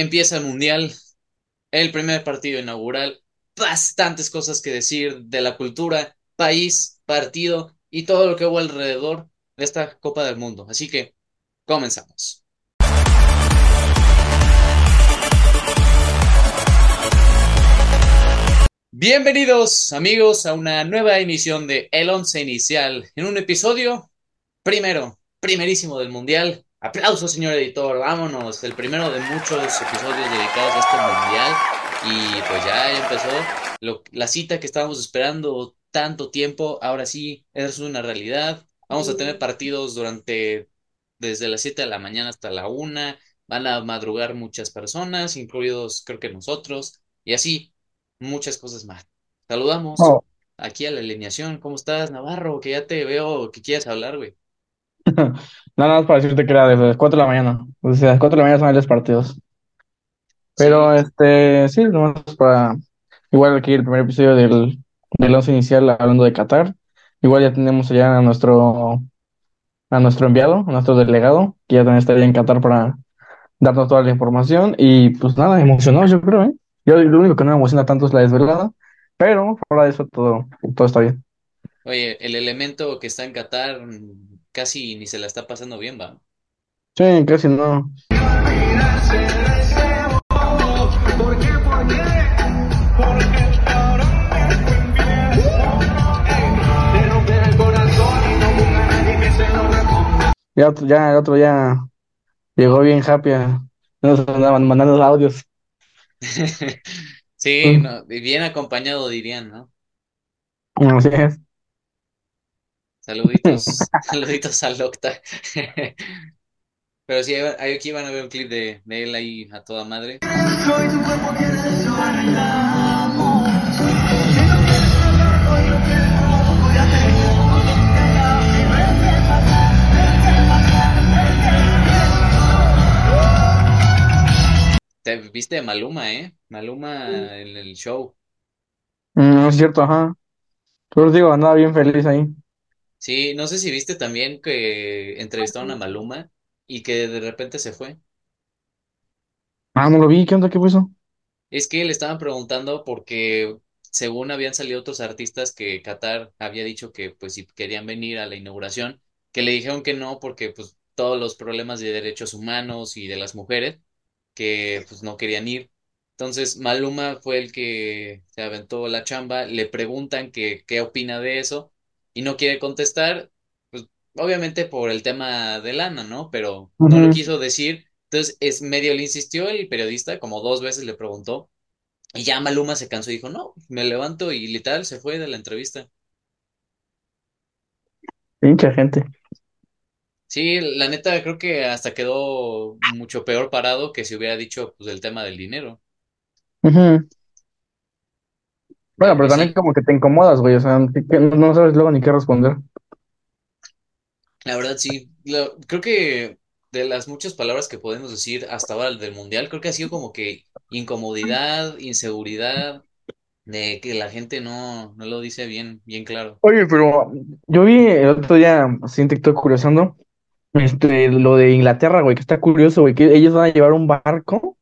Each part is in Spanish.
empieza el Mundial, el primer partido inaugural, bastantes cosas que decir de la cultura, país, partido y todo lo que hubo alrededor de esta Copa del Mundo. Así que comenzamos. Bienvenidos amigos a una nueva emisión de El Once Inicial, en un episodio primero, primerísimo del Mundial. Aplausos señor editor, vámonos, el primero de muchos episodios dedicados a este Mundial. Y pues ya, ya empezó la cita que estábamos esperando tanto tiempo, ahora sí es una realidad. Vamos a tener partidos durante desde las 7 de la mañana hasta la 1. Van a madrugar muchas personas, incluidos creo que nosotros, y así muchas cosas más. Saludamos Oh, aquí a la alineación. ¿Cómo estás, Navarro? Que ya te veo que quieres hablar, güey. nada más para decirte que era desde las 4 de la mañana. Desde las 4 de la mañana son los partidos. Pero Sí, este, sí, nomás para. Igual aquí el primer episodio del, del once inicial hablando de Qatar. Igual ya tenemos ya a nuestro, a nuestro enviado, a nuestro delegado, que ya también estaría en Qatar para darnos toda la información. Y pues nada, emocionado yo creo, ¿eh? Yo lo único que no me emociona tanto es la desvelada, pero fuera de eso todo, todo está bien. oye, el elemento que está en Qatar casi ni se la está pasando bien, va. Sí, casi no. Ya, otro- ya el otro ya llegó bien happy. Nos andaban mandando audios. Sí, Mm, no, bien acompañado dirían, ¿no? Así es. Saluditos, saluditos al Octa. Pero sí, ahí ahí aquí van a ver un clip de, de él ahí a toda madre. Te viste de Maluma, ¿eh? Maluma en el show. Mm, es cierto, ajá. Pero digo, andaba bien feliz ahí. Sí, no sé si viste también que entrevistaron a Maluma y que de repente se fue. Ah, no lo vi, ¿qué onda? ¿Qué fue eso? Es que le estaban preguntando porque según habían salido otros artistas que Qatar había dicho que pues si querían venir a la inauguración, que le dijeron que no porque pues todos los problemas de derechos humanos y de las mujeres que pues no querían ir. Entonces Maluma fue el que se aventó la chamba, le preguntan que qué opina de eso y no quiere contestar, pues obviamente por el tema de lana, ¿no? Pero no lo quiso decir. Entonces es medio le insistió el periodista, como dos veces le preguntó y ya Maluma se cansó y dijo, no, me levanto y literal se fue de la entrevista. Pinche gente. Sí, la neta creo que hasta quedó mucho peor parado que si hubiera dicho pues el tema del dinero. Bueno, Pero también sí, como que te incomodas, güey. O sea, que- que no sabes luego ni qué responder. la verdad sí. Lo- creo que de las muchas palabras que podemos decir hasta ahora del mundial, creo que ha sido como que incomodidad, inseguridad, de que la gente no, no lo dice bien, bien claro. Oye, pero yo vi el otro día, así en TikTok, curiosando, este, lo de Inglaterra, güey, que está curioso, güey, que ellos van a llevar un barco,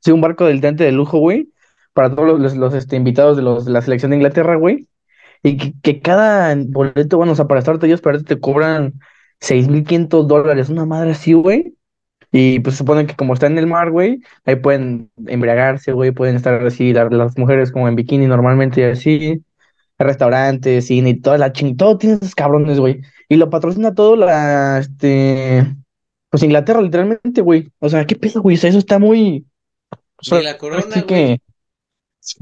sí, un barco del Tente de lujo, güey, para todos los, los, los, este, invitados de, los, de la selección de Inglaterra, güey, y que, que cada boleto, bueno, o sea, para estar ellos, para te cobran 6.500 dólares, una madre así, güey, y pues suponen que como está en el mar, güey, ahí pueden embriagarse, güey, pueden estar así, dar- las mujeres como en bikini normalmente y así restaurantes, cine y toda la ching, todo tiene esos cabrones, güey. Y lo patrocina todo la, este, pues Inglaterra, literalmente, güey. O sea, ¿qué pedo, güey? O sea, eso está muy, o sea, la corona, que,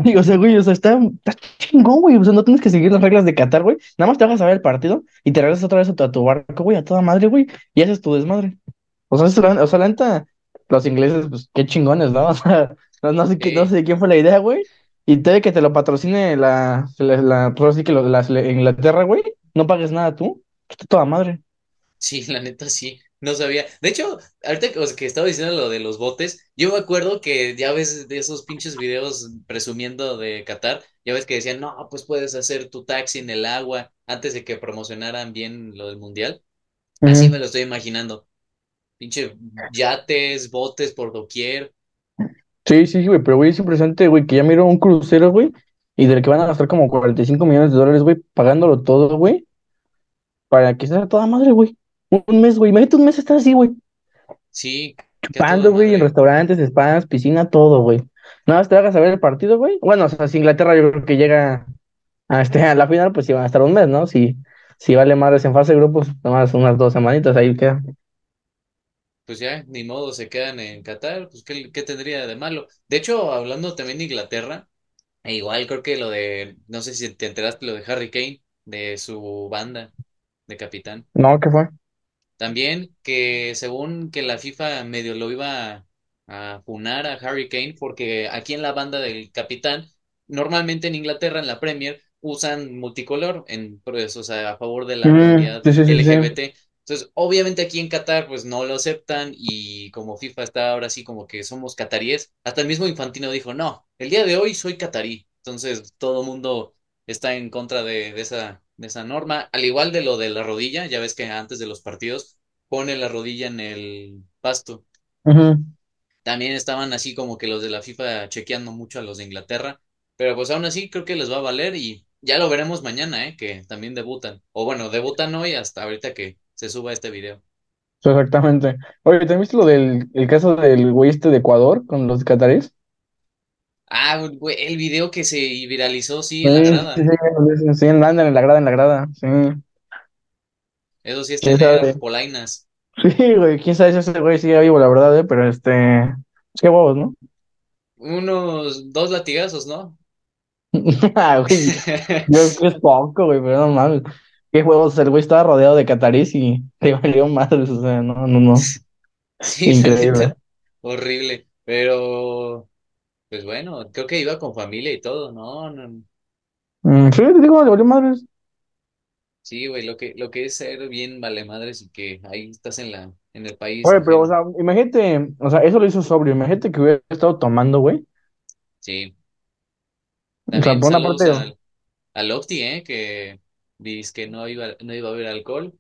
sí, o sea, güey, o sea, está, está chingón, güey. O sea, no tienes que seguir las reglas de Qatar, güey. Nada más te vas a ver el partido y te regresas otra vez a tu, a tu barco, güey, a toda madre, güey, y haces tu desmadre. O sea, la- o sea, la neta, los ingleses, pues, qué chingones, ¿no? O sea, no, no sé qué, no sé de quién fue la idea, güey. Y te que te lo patrocine la, la, la pues así que lo- la, la Inglaterra, güey. No pagues nada tú. Está toda madre. Sí, la neta sí, no sabía. De hecho, ahorita que, o sea, que estaba diciendo lo de los botes, yo me acuerdo que ya ves de esos pinches videos presumiendo de Qatar, ya ves que decían, no, pues puedes hacer tu taxi en el agua antes de que promocionaran bien lo del mundial. Así me lo estoy imaginando. Pinche yates, botes por doquier. Sí, sí, güey, pero güey, es impresionante, güey, que ya miró un crucero, güey, y del que van a gastar como 45 millones de dólares, güey, pagándolo todo, güey, para que sea toda madre, güey. Un mes, güey, imagínate un mes estar así, güey, Sí, chupando, güey, en restaurantes, spas, piscina, todo, güey. Nada más te hagas a ver el partido, güey. Bueno, o sea, si Inglaterra yo creo que llega a, este, a la final, pues sí van a estar un mes, ¿no? Si, si vale madres en fase de grupos, nomás unas dos semanitas, ahí queda. Pues ya, ni modo, se quedan en Qatar, pues ¿qué, qué tendría de malo? De hecho, hablando también de Inglaterra, e igual creo que lo de, no sé si te enteraste lo de Harry Kane, de su banda de capitán. No, ¿qué fue? También que según que la FIFA medio lo iba a, a funar a Harry Kane, porque aquí en la banda del capitán, normalmente en Inglaterra, en la Premier, usan multicolor, en, pues, o sea, a favor de la Mm, comunidad sí, sí, sí, sí. LGBT. Entonces, obviamente aquí en Qatar, pues no lo aceptan y como FIFA está ahora sí como que somos cataríes, hasta el mismo Infantino dijo, no, el día de hoy soy catarí. Entonces, todo el mundo está en contra de, de esa, de esa norma, al igual de lo de la rodilla, ya ves que antes de los partidos pone la rodilla en el pasto. También estaban así como que los de la FIFA chequeando mucho a los de Inglaterra, pero pues aún así creo que les va a valer y ya lo veremos mañana, ¿eh? Que también debutan. O bueno, debutan hoy hasta ahorita que se suba este video. Exactamente. Oye, ¿te viste lo del el caso del güey este de Ecuador con los catarís? Ah, güey, el video que se viralizó, sí, Sí, en la sí, sí, grada. sí, sí, en la, en la grada, en la grada, sí. Eso sí es ¿Quién tener polainas. Sí, güey, quién sabe si ese güey sigue vivo, la verdad, eh, pero este, pues qué huevos, ¿no? Unos dos latigazos, ¿no? Ah, güey, yo creo que es poco, güey, pero no mames. Qué huevos, el güey estaba rodeado de catarís y le valió madres, o sea, no, no, no, Sí, increíble. horrible. Pero, pues bueno, creo que iba con familia y todo, ¿no? No, Mm, sí, te digo, le valió madres. Sí, güey, lo que, lo que es ser bien vale madres y que ahí estás en la, en el país Oye, pero, o ajeno. sea, imagínate, o sea, eso lo hizo sobrio, imagínate que hubiera estado tomando, güey. Sí. O sea, También por una saludos parte, al, al Opti, ¿eh? Que dice que no iba, no iba a haber alcohol.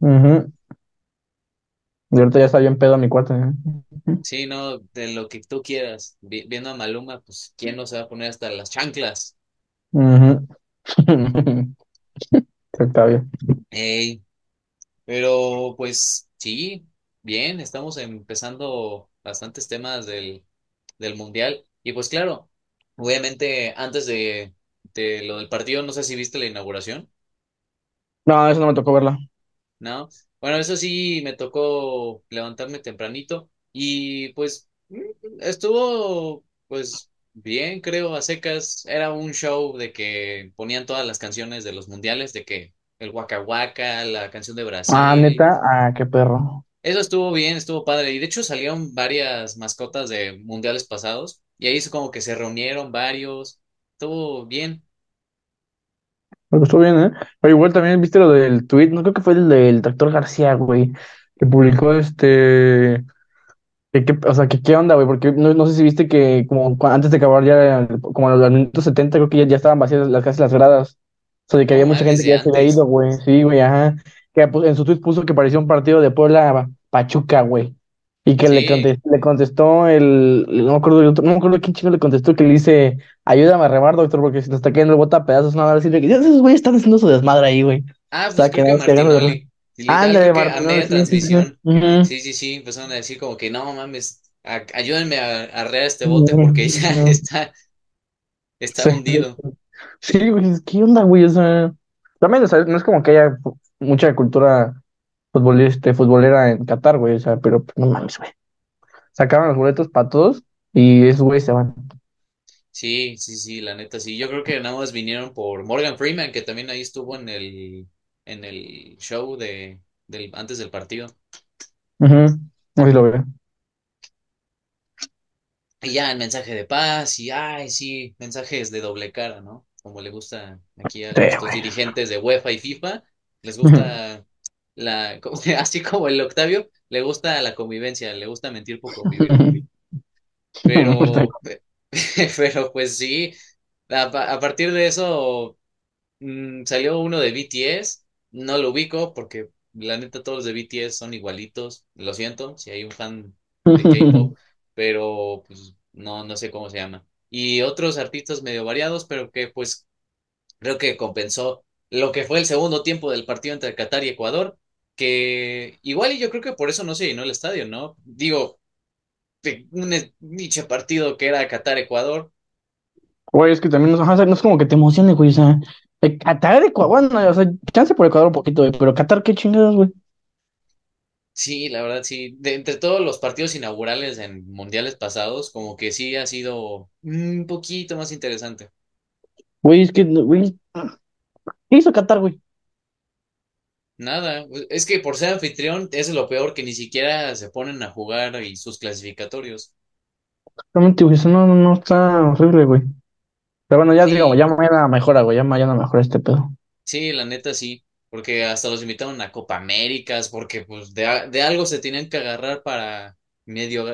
ujú, Y ahorita ya está bien pedo mi cuate, ¿eh? Sí, no, de lo que tú quieras. Vi- viendo a Maluma, pues, ¿quién no se va a poner hasta las chanclas? Ey, pero pues sí, bien, estamos empezando bastantes temas del, del Mundial. Y pues claro, obviamente antes de, de lo del partido, no sé si viste la inauguración. No, eso no me tocó verla. ¿no? Bueno, eso sí, me tocó levantarme tempranito y pues mm, estuvo pues bien, creo, a secas. Era un show de que ponían todas las canciones de los mundiales, de que el Waka Waka, la canción de Ah, Brasil. neta, ah, qué perro. Eso estuvo bien, estuvo padre. Y de hecho salieron varias mascotas de mundiales pasados y ahí es como que se reunieron varios. Estuvo bien. Me gustó bien, ¿eh? Pero igual también viste lo del tweet, no creo que fue el del Tractor García, güey, que publicó este, que, o sea, que qué onda, güey, porque no, no sé si viste que como antes de acabar ya, como a los minutos 70 creo que ya, ya estaban vacías las, casi las gradas, o sea, de que había No, mucha ah, gente que ya se había ido, güey, sí, güey, ajá, que en su tweet puso que parecía un partido de Puebla Pachuca, güey, y que le contestó, le contestó el, no me acuerdo, no me acuerdo quién chingo le contestó, que le dice, ayúdame a remar, doctor, porque se nos está cayendo el bota a pedazos, no, así de que esos güeyes están haciendo su desmadre ahí, güey. Ah, O pues sea, que que Ándale, a Martín, media sí, sí, sí. sí. transmisión. Sí, sí, sí, empezaron a decir como que no mames, a- ayúdenme a, a arrear este bote porque ya está, está Sí, hundido. sí, güey, ¿qué onda, güey? O sea, también, o sea, no es como que haya mucha cultura futbolista, futbolera en Qatar, güey, o sea, pero pues, no mames, güey. Sacaron los boletos para todos y esos güeyes se van. Sí, sí, sí, la neta, sí. Yo creo que nada más vinieron por Morgan Freeman, que también ahí estuvo en el, en el show de, del, antes del partido. Ujú. Así lo veo. Y ya el mensaje de paz y, ay, sí, mensajes de doble cara, ¿no? Como le gusta aquí a güey. dirigentes de UEFA y FIFA, les gusta la, así como el Octavio, le gusta la convivencia, le gusta mentir por convivir. Pero, pe- pero pues sí, a partir de eso mm, salió uno de BTS, no lo ubico porque la neta todos los de BTS son igualitos, lo siento, si hay un fan de K-pop, pero pues no, no sé cómo se llama. Y otros artistas medio variados, pero que pues creo que compensó lo que fue el segundo tiempo del partido entre Qatar y Ecuador, que igual y yo creo que por eso no se llenó el estadio, ¿no? Digo, un niche partido que era Qatar-Ecuador. Güey, es que también no, no es como que te emocione, güey. O sea, Qatar Ecuador, bueno, o sea, chance por Ecuador un poquito, güey, pero Qatar, qué chingados, güey. Sí, la verdad, sí. De entre todos los partidos inaugurales en mundiales pasados, como que sí ha sido un poquito más interesante. Güey, es que, güey, ¿qué hizo Qatar, güey? Nada, es que por ser anfitrión es lo peor que ni siquiera se ponen a jugar y sus clasificatorios. Realmente, güey, eso no, no, está horrible, güey. Pero bueno, ya Sí, ya mañana mejora, güey, ya mañana mejora este pedo. sí, la neta sí, porque hasta los invitaron a Copa Américas, porque pues de, de algo se tenían que agarrar para medio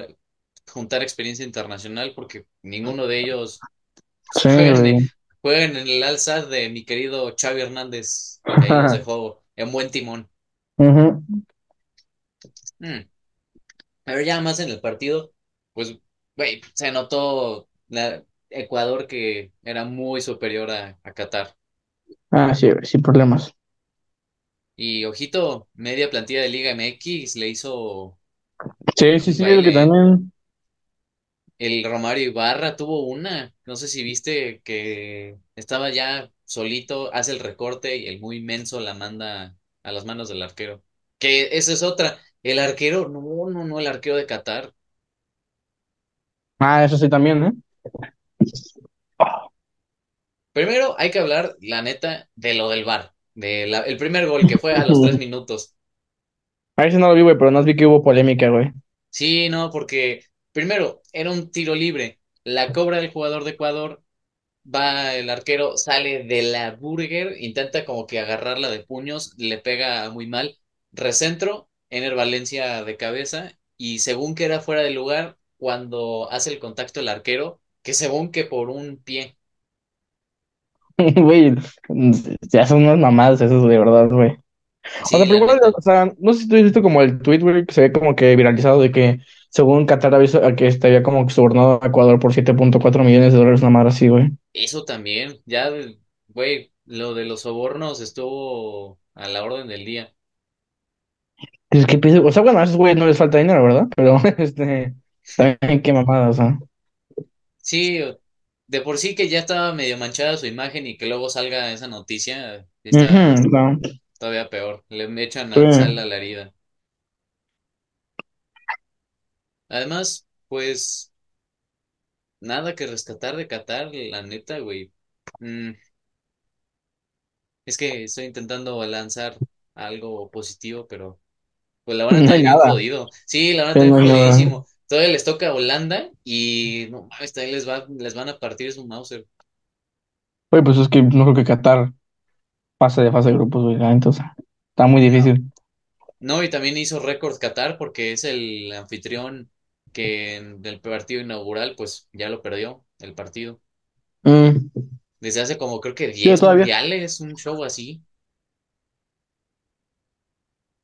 juntar experiencia internacional, porque ninguno de ellos Sí, juegan, juegan en el alza de mi querido Xavi Hernández, y ahí los dejó en buen timón. Ujú. Mm. Pero ya más en el partido, pues, güey, se notó la Ecuador que era muy superior a, a Qatar. Ah, sí, sin problemas. Y ojito, media plantilla de Liga MX le hizo Sí, sí, sí, lo que también. El Romario Ibarra tuvo una, no sé si viste que estaba ya solito, hace el recorte y el muy menso la manda a las manos del arquero. Que esa es otra. El arquero, no, no, no, el arquero de Qatar. Ah, eso sí también, ¿eh? Primero hay que hablar, la neta, de lo del VAR, de la- el primer gol que fue a los tres minutos. A ver si no lo vi, güey, pero no vi que hubo polémica, güey. Sí, no, porque primero era un tiro libre, la cobra el jugador de Ecuador, va el arquero, sale de la burger, intenta como que agarrarla de puños, le pega muy mal, recentro, Ener Valencia de cabeza, y según que era fuera de lugar, cuando hace el contacto el arquero, que según que por un pie. Güey, ya son unas mamadas esos, de verdad, güey. O sea, pero igual, o sea, no sé si tú has visto como el tweet, güey, que se ve como que viralizado de que según Qatar avisó a que había como que sobornado a Ecuador por siete punto cuatro millones de dólares, una madre así, güey. Eso también, ya, güey, lo de los sobornos estuvo a la orden del día. Es que, pienso- o sea, bueno, a esos güeyes no les falta dinero, ¿verdad? Pero, este, también qué mamada, o sea. Sí, de por sí que ya estaba medio manchada su imagen y que luego salga esa noticia, está no, todavía peor. Le echan sí. al sal a la herida. Además, pues, nada que rescatar de Qatar, la neta, güey. Mm, es que estoy intentando lanzar algo positivo, pero pues la van a No hay bien nada, jodido. Sí, la van a sí, tener no hay nada. jodidísimo. Todavía les toca a Holanda y no mames, también les va, les van a partir su Mauser. Oye, pues es que no creo que Qatar pase de fase de grupos, güey, la neta, o sea, está muy No. difícil. No, y también hizo récord Qatar porque es el anfitrión que en el partido inaugural pues ya lo perdió el partido. Mm, Desde hace como creo que sí, 10 todavía. mundiales, un show así.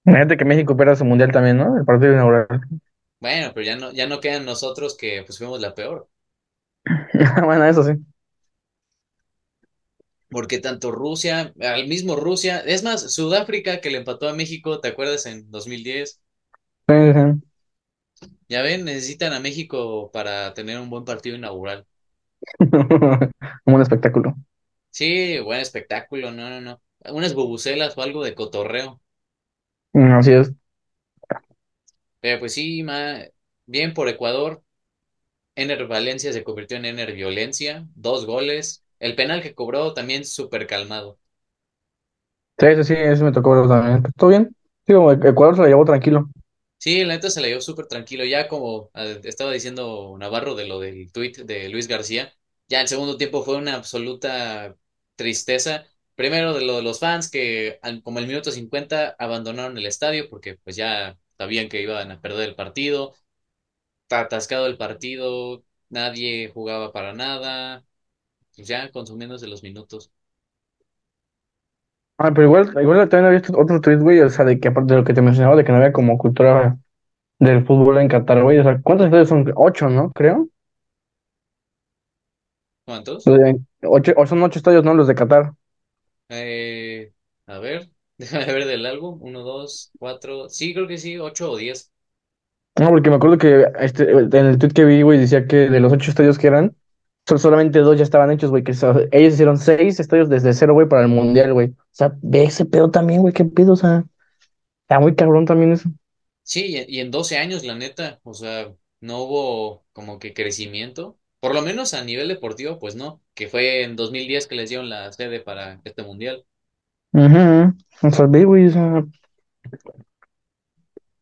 Imagínate que México pierda su mundial también, ¿no? El partido inaugural. Bueno, pero ya no, ya no quedan nosotros que pues fuimos la peor. Bueno, eso sí. Porque tanto Rusia, al mismo Rusia, es más, Sudáfrica que le empató a México, ¿te acuerdas? En 2010. Sí, sí. Ya ven, necesitan a México para tener un buen partido inaugural. Un espectáculo. Sí, buen espectáculo, no, no, no. Unas bubucelas o algo de cotorreo. Mm, Así es. Pero pues sí, ma, bien por Ecuador. Ener Valencia se convirtió en Ener Violencia, dos goles. El penal que cobró también súper calmado. Sí, sí, sí, eso me tocó verlo también. ¿Todo bien? Sí, como Ecuador se la llevó tranquilo. Sí, la neta se la llevó súper tranquilo. Ya como eh, estaba diciendo Navarro de lo del tuit de Luis García, ya el segundo tiempo fue una absoluta tristeza. Primero de lo de los fans que como el minuto 50 abandonaron el estadio porque pues ya sabían que iban a perder el partido. Atascado el partido, nadie jugaba para nada, pues ya consumiéndose los minutos. Ah, pero igual, igual también había visto otro tweet, güey, o sea, de que aparte de lo que te mencionaba, de que no había como cultura del fútbol en Qatar, güey. O sea, ¿cuántos estadios son? Ocho, ¿no? Creo. ¿Cuántos? Los de ocho, o son ocho estadios, ¿no? Los de Qatar. Eh, a ver, déjame ver del álbum. Uno, dos, cuatro. Sí, creo que sí, ocho o diez. No, porque me acuerdo que este, en el tweet que vi, güey, decía que de los ocho estadios que eran, sol- solamente dos ya estaban hechos, güey, que so- ellos hicieron seis estadios desde cero, güey, para el mundial, güey. O sea, ve ese pedo también, güey, qué pedo, o sea, está muy cabrón también eso. Sí, y en 12 años, la neta, o sea, no hubo como que crecimiento. Por lo menos a nivel deportivo, pues no, que fue en 2010 que les dieron la sede para este mundial. Ajá, o sea, ve, güey, o sea,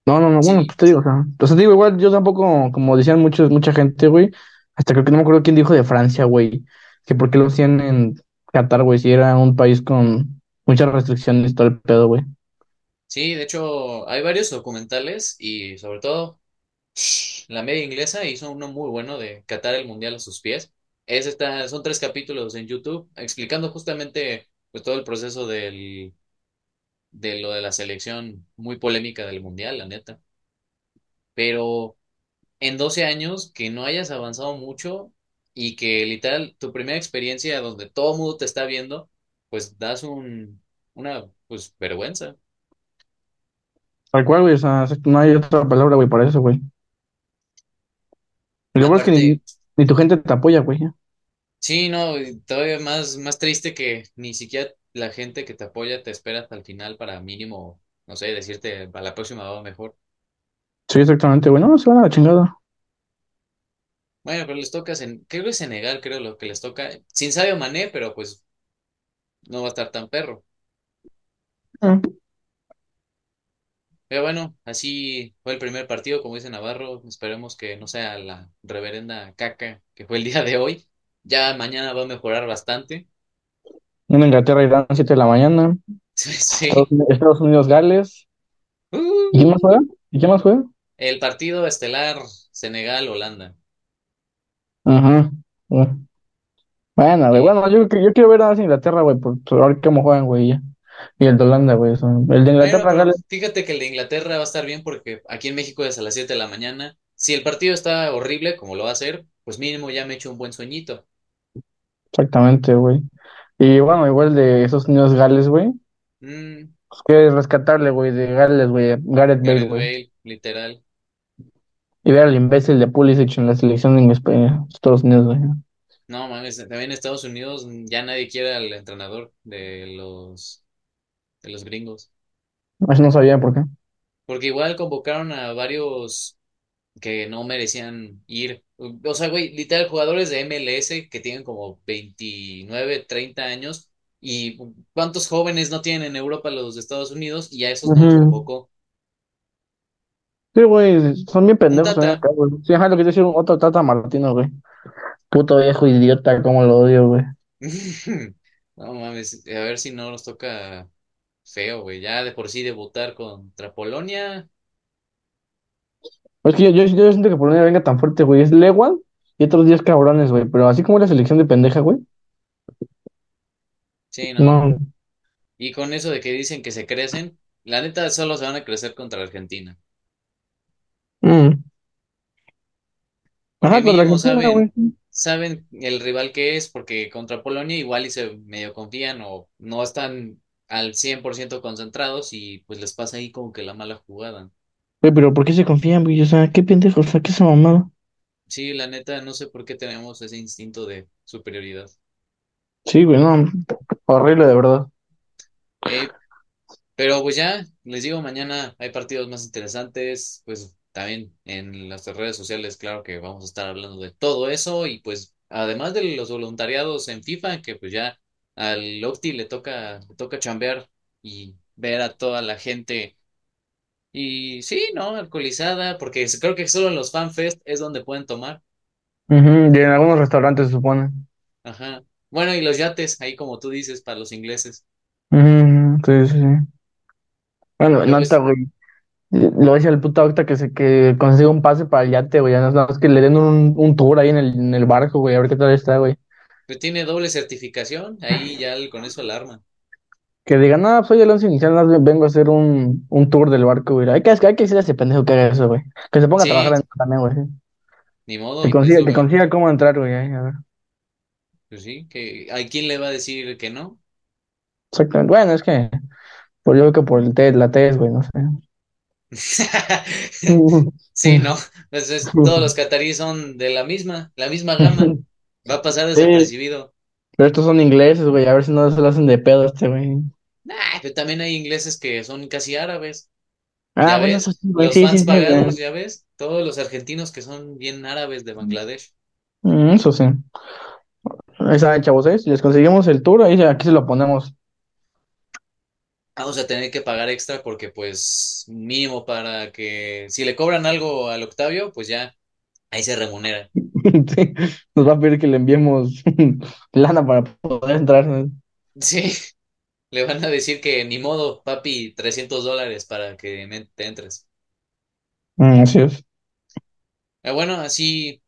no, no, no, bueno, Sí, pues te digo, o sea, o sea, digo, igual yo tampoco, como decían muchos, mucha gente, güey, hasta creo que no me acuerdo quién dijo de Francia, güey, que por qué lo hacían en Qatar, güey, si era un país con muchas restricciones todo el pedo, güey. sí, de hecho, hay varios documentales y sobre todo la media inglesa hizo uno muy bueno de Qatar el mundial a sus pies. Es esta, son tres capítulos en YouTube explicando justamente pues, todo el proceso del, de lo de la selección muy polémica del mundial, la neta. Pero en 12 años que no hayas avanzado mucho y que literal tu primera experiencia donde todo el mundo te está viendo, pues das un, una pues vergüenza. Tal cual, güey, o sea, no hay otra palabra, güey, para eso, güey. Y lo bueno es que ni, tu gente te apoya, güey. sí, no, todavía más, más triste que ni siquiera la gente que te apoya te espera hasta el final para mínimo, no sé, decirte a la próxima va mejor. Sí, exactamente, güey, no, se van a la chingada. Bueno, pero les toca, Sen- creo que es Senegal, creo lo que les toca, sin Sadio Mané, pero pues no va a estar tan perro. Mm. Pero bueno, así fue el primer partido, como dice Navarro. Esperemos que no sea la reverenda caca que fue el día de hoy. Ya mañana va a mejorar bastante. En Inglaterra, Irán, 7 de la mañana. Estados Sí. Unidos, Estados Unidos, Gales. ¿Y quién más Uh, juega? ¿Y quién más juega? El partido estelar Senegal-Holanda. Ajá. Bueno, güey, bueno, yo, yo quiero ver más Inglaterra, güey, por, ver cómo juegan, güey, ya. Y el de Holanda, güey, sea, el de Inglaterra, pero Gales, fíjate que el de Inglaterra va a estar bien porque aquí en México es a las 7 de la mañana. Si el partido está horrible, como lo va a hacer, pues mínimo ya me echo un buen sueñito. exactamente, güey. Y bueno, igual de Estados Unidos, Gales, güey. Mm, Pues que rescatarle, güey, de Gales, güey, Gareth Bale, güey. Bale, literal. Y ver al imbécil de Pulisic en la selección en España, Estados Unidos, güey. No mames, también en Estados Unidos ya nadie quiere al entrenador de los de los gringos. Eso no sabía por qué. Porque igual convocaron a varios que no merecían ir. O sea, güey, literal, jugadores de MLS que tienen como 29 30 años. ¿Y cuántos jóvenes no tienen en Europa los de Estados Unidos? Y a esos no los Ujú. convocó. Sí, güey, son bien pendejos Tata. acá, güey. Sí, ajá, lo que decir otro Tata Martino, güey. Puto viejo idiota, cómo lo odio, güey. No mames, a ver si no nos toca feo, güey. Ya de por sí debutar contra Polonia. Es que yo, yo, yo siento que por una venga tan fuerte, güey. Es Lewan y otros 10 cabrones, güey. Pero así como la selección de pendeja, güey. Sí, no. No. Y con eso de que dicen que se crecen, la neta solo se van a crecer contra Argentina. Mm. Porque Ajá, contra mínimo Argentina, saben, güey. saben el rival que es, porque contra Polonia igual y se medio confían o no están al 100% concentrados y pues les pasa ahí como que la mala jugada. Güey, pero ¿por qué se confían, güey? O sea, qué pendejos, o sea, qué esa mamada. Sí, la neta no sé por qué tenemos ese instinto de superioridad. Sí, güey, no. Horrible, de verdad. Eh, Pero pues ya, les digo, mañana hay partidos más interesantes, pues también en las redes sociales, claro que vamos a estar hablando de todo eso y pues además de los voluntariados en FIFA, que pues ya al Octi le toca, le toca chambear y ver a toda la gente y sí, ¿no? Alcoholizada, porque creo que solo en los FanFest es donde pueden tomar. Ujú, Y en algunos restaurantes se supone. Ajá. Bueno, y los yates, ahí como tú dices, para los ingleses. Ujú, Sí, sí, sí. Bueno, nota, pues güey. Lo decía el puto ahorita que se que consiga un pase para el yate, güey. No, no, es que le den un, un tour ahí en el, en el barco, güey. A ver qué tal está, güey. pues tiene doble certificación, ahí ya con eso alarma. Que digan, no, soy el once inicial, nada más vengo a hacer un, un tour del barco, güey. Hay que, hay que decirle a ese pendejo que haga eso, güey. Que se ponga a trabajar en también, güey. sí. Ni modo, Que consiga, que consiga cómo entrar, güey. ahí, a ver. Pues sí, que ¿a quién le va a decir que no? Exactamente. Bueno, es que, por yo creo que por el té, la TES, güey, no sé. Sí, ¿no? Entonces, todos los cataríes son de la misma, la misma gama. Va a pasar Sí, desapercibido. pero estos son ingleses, güey, a ver si no se lo hacen de pedo este, güey. Nah, pero también hay ingleses que son casi árabes. Ah, bueno, eso sí, los sí, fans sí, pagados, ya ves, todos los argentinos que son bien árabes de Bangladesh. Mm, Eso sí. Ahí saben, chavos, ¿eh? Si les conseguimos el tour, ahí aquí se lo ponemos. Vamos a tener que pagar extra porque pues mínimo para que si le cobran algo al Octavio, pues ya ahí se remunera. Sí, nos va a pedir que le enviemos lana para poder entrar. Sí, le van a decir que ni modo, papi, 300 dólares para que te entres. Mm, así es. Eh, bueno, así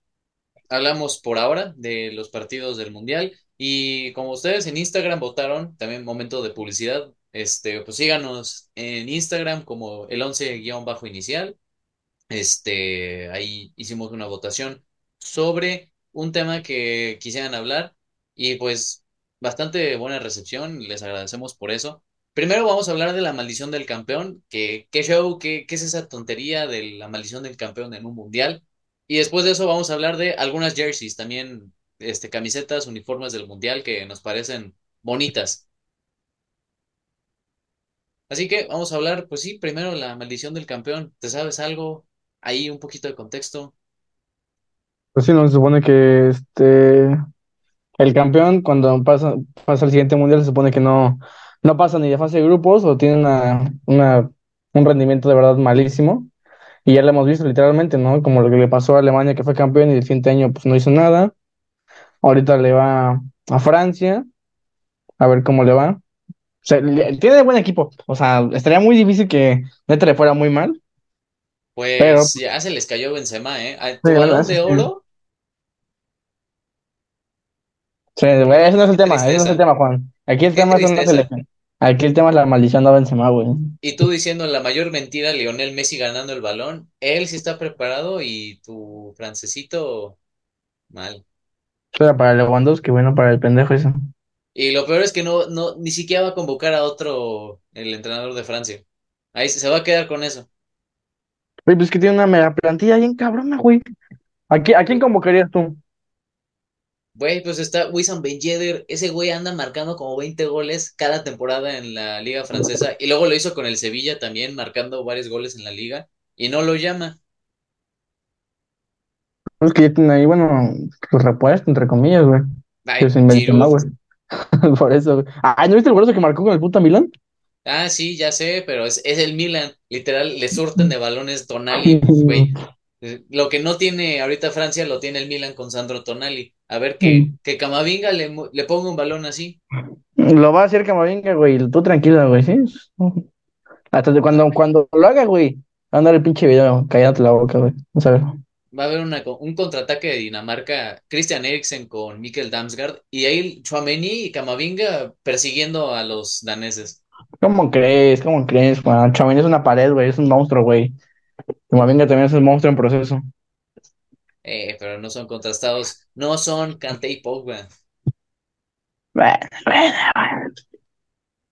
hablamos por ahora de los partidos del Mundial y como ustedes en Instagram votaron, también momento de publicidad, este, pues síganos en Instagram como el 11-inicial. Este, ahí hicimos una votación sobre un tema que quisieran hablar y pues bastante buena recepción, les agradecemos por eso. Primero vamos a hablar de la maldición del campeón, que qué show, qué, qué es esa tontería de la maldición del campeón en un mundial. Y después de eso vamos a hablar de algunas jerseys, también este, camisetas, uniformes del mundial que nos parecen bonitas. Así que vamos a hablar, pues sí, primero la maldición del campeón. ¿Te sabes algo? Ahí un poquito de contexto. Pues sí, no, se supone que este el campeón, cuando pasa, pasa al siguiente mundial, se supone que no, no pasa ni de fase de grupos o tiene una, una, un rendimiento de verdad malísimo. Y ya lo hemos visto literalmente, ¿no? Como lo que le pasó a Alemania, que fue campeón y el siguiente año pues no hizo nada. Ahorita le va a Francia, a ver cómo le va. O sea, tiene buen equipo. O sea, estaría muy difícil que neta le fuera muy mal. Pero, Pues ya se les cayó Benzema, ¿eh? Sí, tu bueno, balón de oro, Sí, güey, ese no es el tema, ese no es el tema, Juan. Aquí el qué tema tristeza. elecciones. Aquí el tema es la maldición de Benzema, güey. Y tú diciendo la mayor mentira, Lionel Messi ganando el balón, él sí está preparado y tu francesito mal. Era para Lewandowski, bueno, para el pendejo eso. Y lo peor es que no, no, ni siquiera va a convocar a otro, el entrenador de Francia. Ahí se se va a quedar con eso. Pues que tiene una mega plantilla bien cabrona, güey. ¿A quién, a quién convocarías tú? Güey, pues está Wissam Ben Yedder, ese güey anda marcando como 20 goles cada temporada en la liga francesa y luego lo hizo con el Sevilla también, marcando varios goles en la liga y no lo llama. Es que ya tiene ahí, bueno, pues repuesto, entre comillas, güey. Que Ay, sin Benzema, Giroud. güey. Por eso. Ah, ¿no viste el golazo que marcó con el puta Milan? Ah, sí, ya sé, pero es, es el Milan. Literal, le surten de balones Tonali, güey. eh, Lo que no tiene ahorita Francia lo tiene el Milan con Sandro Tonali. A ver que, que Camavinga le, le ponga un balón así. Lo va a hacer Camavinga, güey. Tú tranquila, güey, ¿sí? Hasta cuando, cuando lo haga, güey. Va a andar el pinche video, cállate la boca, güey. Vamos a ver. Va a haber una, un contraataque de Dinamarca, Christian Eriksen con Mikkel Damsgaard, y ahí Tchouaméni y Camavinga persiguiendo a los daneses. ¿Cómo crees? ¿Cómo crees, Juan? Chavini es una pared, güey. Es un monstruo, güey. Camavinga también es un monstruo en proceso. Eh, pero no son contrastados, no son Kanté y Pogba. Bueno, bueno, bueno.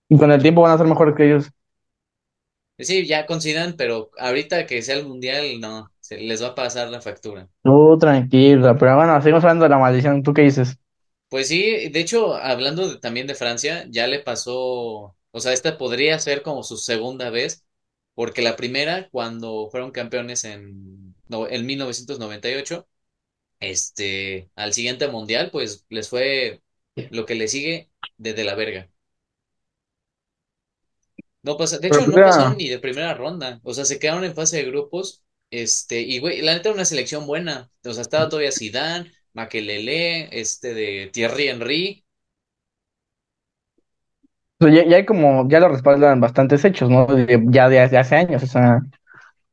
Y con el tiempo van a ser mejores que ellos. Sí, ya coincidan, pero ahorita que sea el mundial, no, se les va a pasar la factura. Tú tranquila, pero bueno, seguimos hablando de la maldición. ¿Tú qué dices? Pues sí, de hecho, hablando de- también de Francia, ya le pasó, o sea, esta podría ser como su segunda vez, porque la primera, cuando fueron campeones en, no, en 1998, este, al siguiente mundial, pues les fue lo que le sigue desde la verga. No pasa, de hecho, no pasaron ni de primera ronda, o sea, se quedaron en fase de grupos, este, y güey, la neta era una selección buena, o sea, estaba todavía Zidane, Makelele, este de Thierry Henry. ya, ya hay como, ya lo respaldan bastantes hechos, ¿no? Ya de, de hace años, o sea,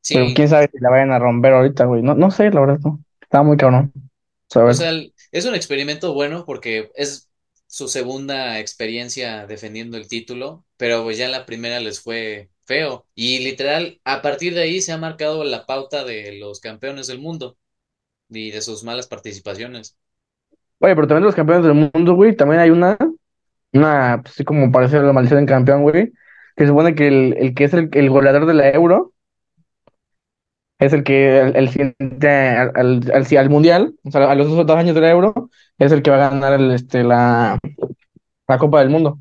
pero quién sabe si la vayan a romper ahorita, güey. No, no sé, la verdad, no. Está muy cabrón. O sea, es un experimento bueno porque es su segunda experiencia defendiendo el título, pero pues ya en la primera les fue Y literal, a partir de ahí se ha marcado la pauta de los campeones del mundo y de sus malas participaciones. Oye, pero también los campeones del mundo, güey, también hay una, una, pues, así como parece la maldición del campeón, güey, que supone que el, el que es el, el goleador de la Euro es el que el, siguiente al, al, al- al mundial, o sea, a los dos años de la Euro, es el que va a ganar el, este, la, la Copa del Mundo.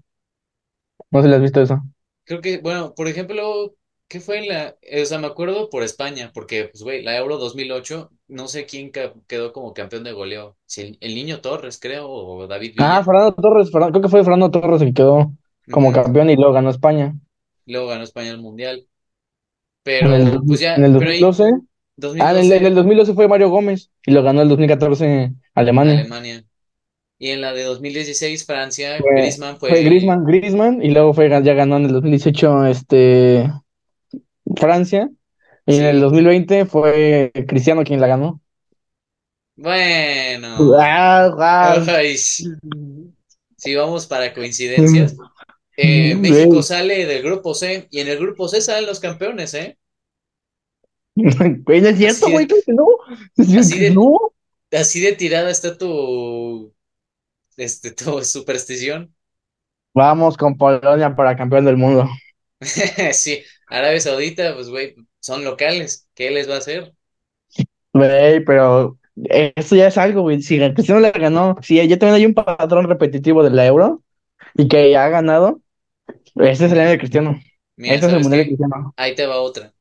No sé si has visto eso. Creo que, bueno, por ejemplo, ¿qué fue la...? eh, O sea, me acuerdo por España, porque, pues, güey, la Euro 2008, no sé quién quedó como campeón de goleo. Si el, el Niño Torres, creo, o David Ah, Villa. Fernando Torres, creo que fue Fernando Torres el que quedó como campeón y luego ganó España. Luego ganó España el Mundial. En el, Pero, pues mil- en ya, el pero ahí, 2012, ah, en el, en el 2012, 2012 fue Mario Gómez y lo ganó el 2014 Alemania. Alemania. Y en la de 2016, Francia, Fue, Griezmann fue fue... Griezmann, Griezmann y luego fue, ya ganó en el 2018 este, Francia y en el Sí. 2020 fue Cristiano quien la ganó. Bueno. Ah, ah. Sí, si vamos para coincidencias. Eh, México Güey, sale del grupo C y en el grupo C salen los campeones, ¿eh? güey, es cierto, güey, que no. Es cierto así de, no. así de tirada está tu, este, tu superstición. Vamos con Polonia para campeón del mundo. Sí, Arabia Saudita, pues, güey, son locales. ¿Qué les va a hacer? Güey, pero eso ya es algo, güey. Si Cristiano le ganó, si ya también hay un patrón repetitivo de la Euro y que ya ha ganado, este es el año de Cristiano. Mira, Este es el ¿sabes mundial de? Cristiano. Ahí te va otra.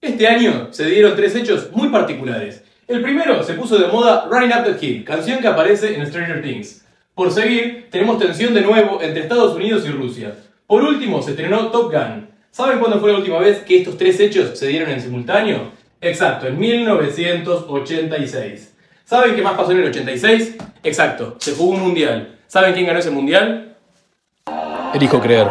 Este año se dieron tres hechos muy particulares. El primero se puso de moda Running Up the Hill, canción que aparece en Stranger Things. Por seguir, tenemos tensión de nuevo entre Estados Unidos y Rusia. Por último, se estrenó Top Gun. ¿Saben cuándo fue la última vez que estos tres hechos se dieron en simultáneo? Exacto, en 1986. ¿Saben qué más pasó en el 86? Exacto, se jugó un mundial. ¿Saben quién ganó ese mundial? Elijo creer.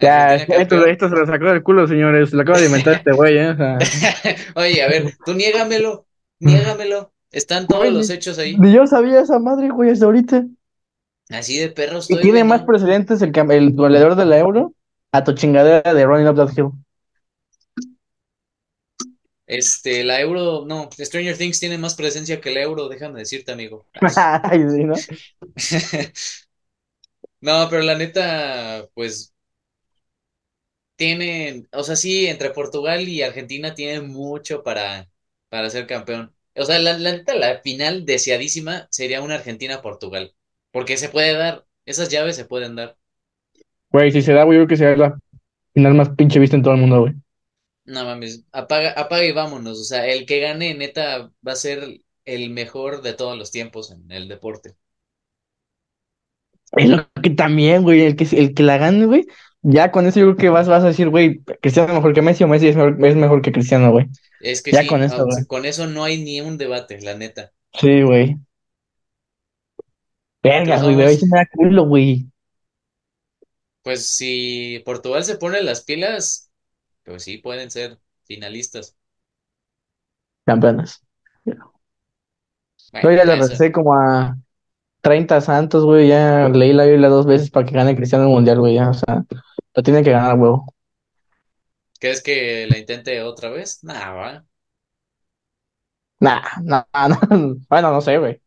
Ya, esto, esto se lo sacó del culo, señores. Lo acaba de inventar este güey, ¿eh? O sea, Oye, a ver, tú niégamelo, niégamelo. Están todos güey, los hechos ahí. ni yo sabía esa madre, güey, hasta ahorita. Así de perro Y tiene güey, más ¿no? precedentes el, el goleador de la Euro a tu chingadera de Running Up That Hill. Este, la Euro, no, Stranger Things tiene más presencia que la Euro, déjame decirte, amigo. Ay. Ay, sí, ¿no? No, pero la neta, pues tienen, o sea, sí, entre Portugal y Argentina tienen mucho para, para ser campeón. O sea, la, la neta, la final deseadísima sería una Argentina-Portugal, porque se puede dar, esas llaves se pueden dar. Güey, si se da, güey, yo creo que será la final más pinche vista en todo el mundo, güey. No mames, apaga, apaga y vámonos. O sea, el que gane, neta, va a ser el mejor de todos los tiempos en el deporte. Es lo que también, güey, el que, el que la gane, güey, ya con eso yo creo que vas, vas a decir, güey, Cristiano es mejor que Messi o Messi es mejor, es mejor que Cristiano, güey. Es que Ya sí, con eso, güey. con eso no hay ni un debate, la neta. Sí, güey. Vergas, Entonces güey, vamos, sí me da culo, güey. pues si Portugal se pone las pilas, pues sí, pueden ser finalistas. Campeones. Yo Bueno, ya le recé como a 30 santos, güey, ya leí la Biblia dos veces para que gane Cristiano el Mundial, güey, ya, o sea, lo tiene que ganar, huevo. ¿Crees que la intente otra vez? Nah, va. Nah, nah, nah, bueno, no sé, güey.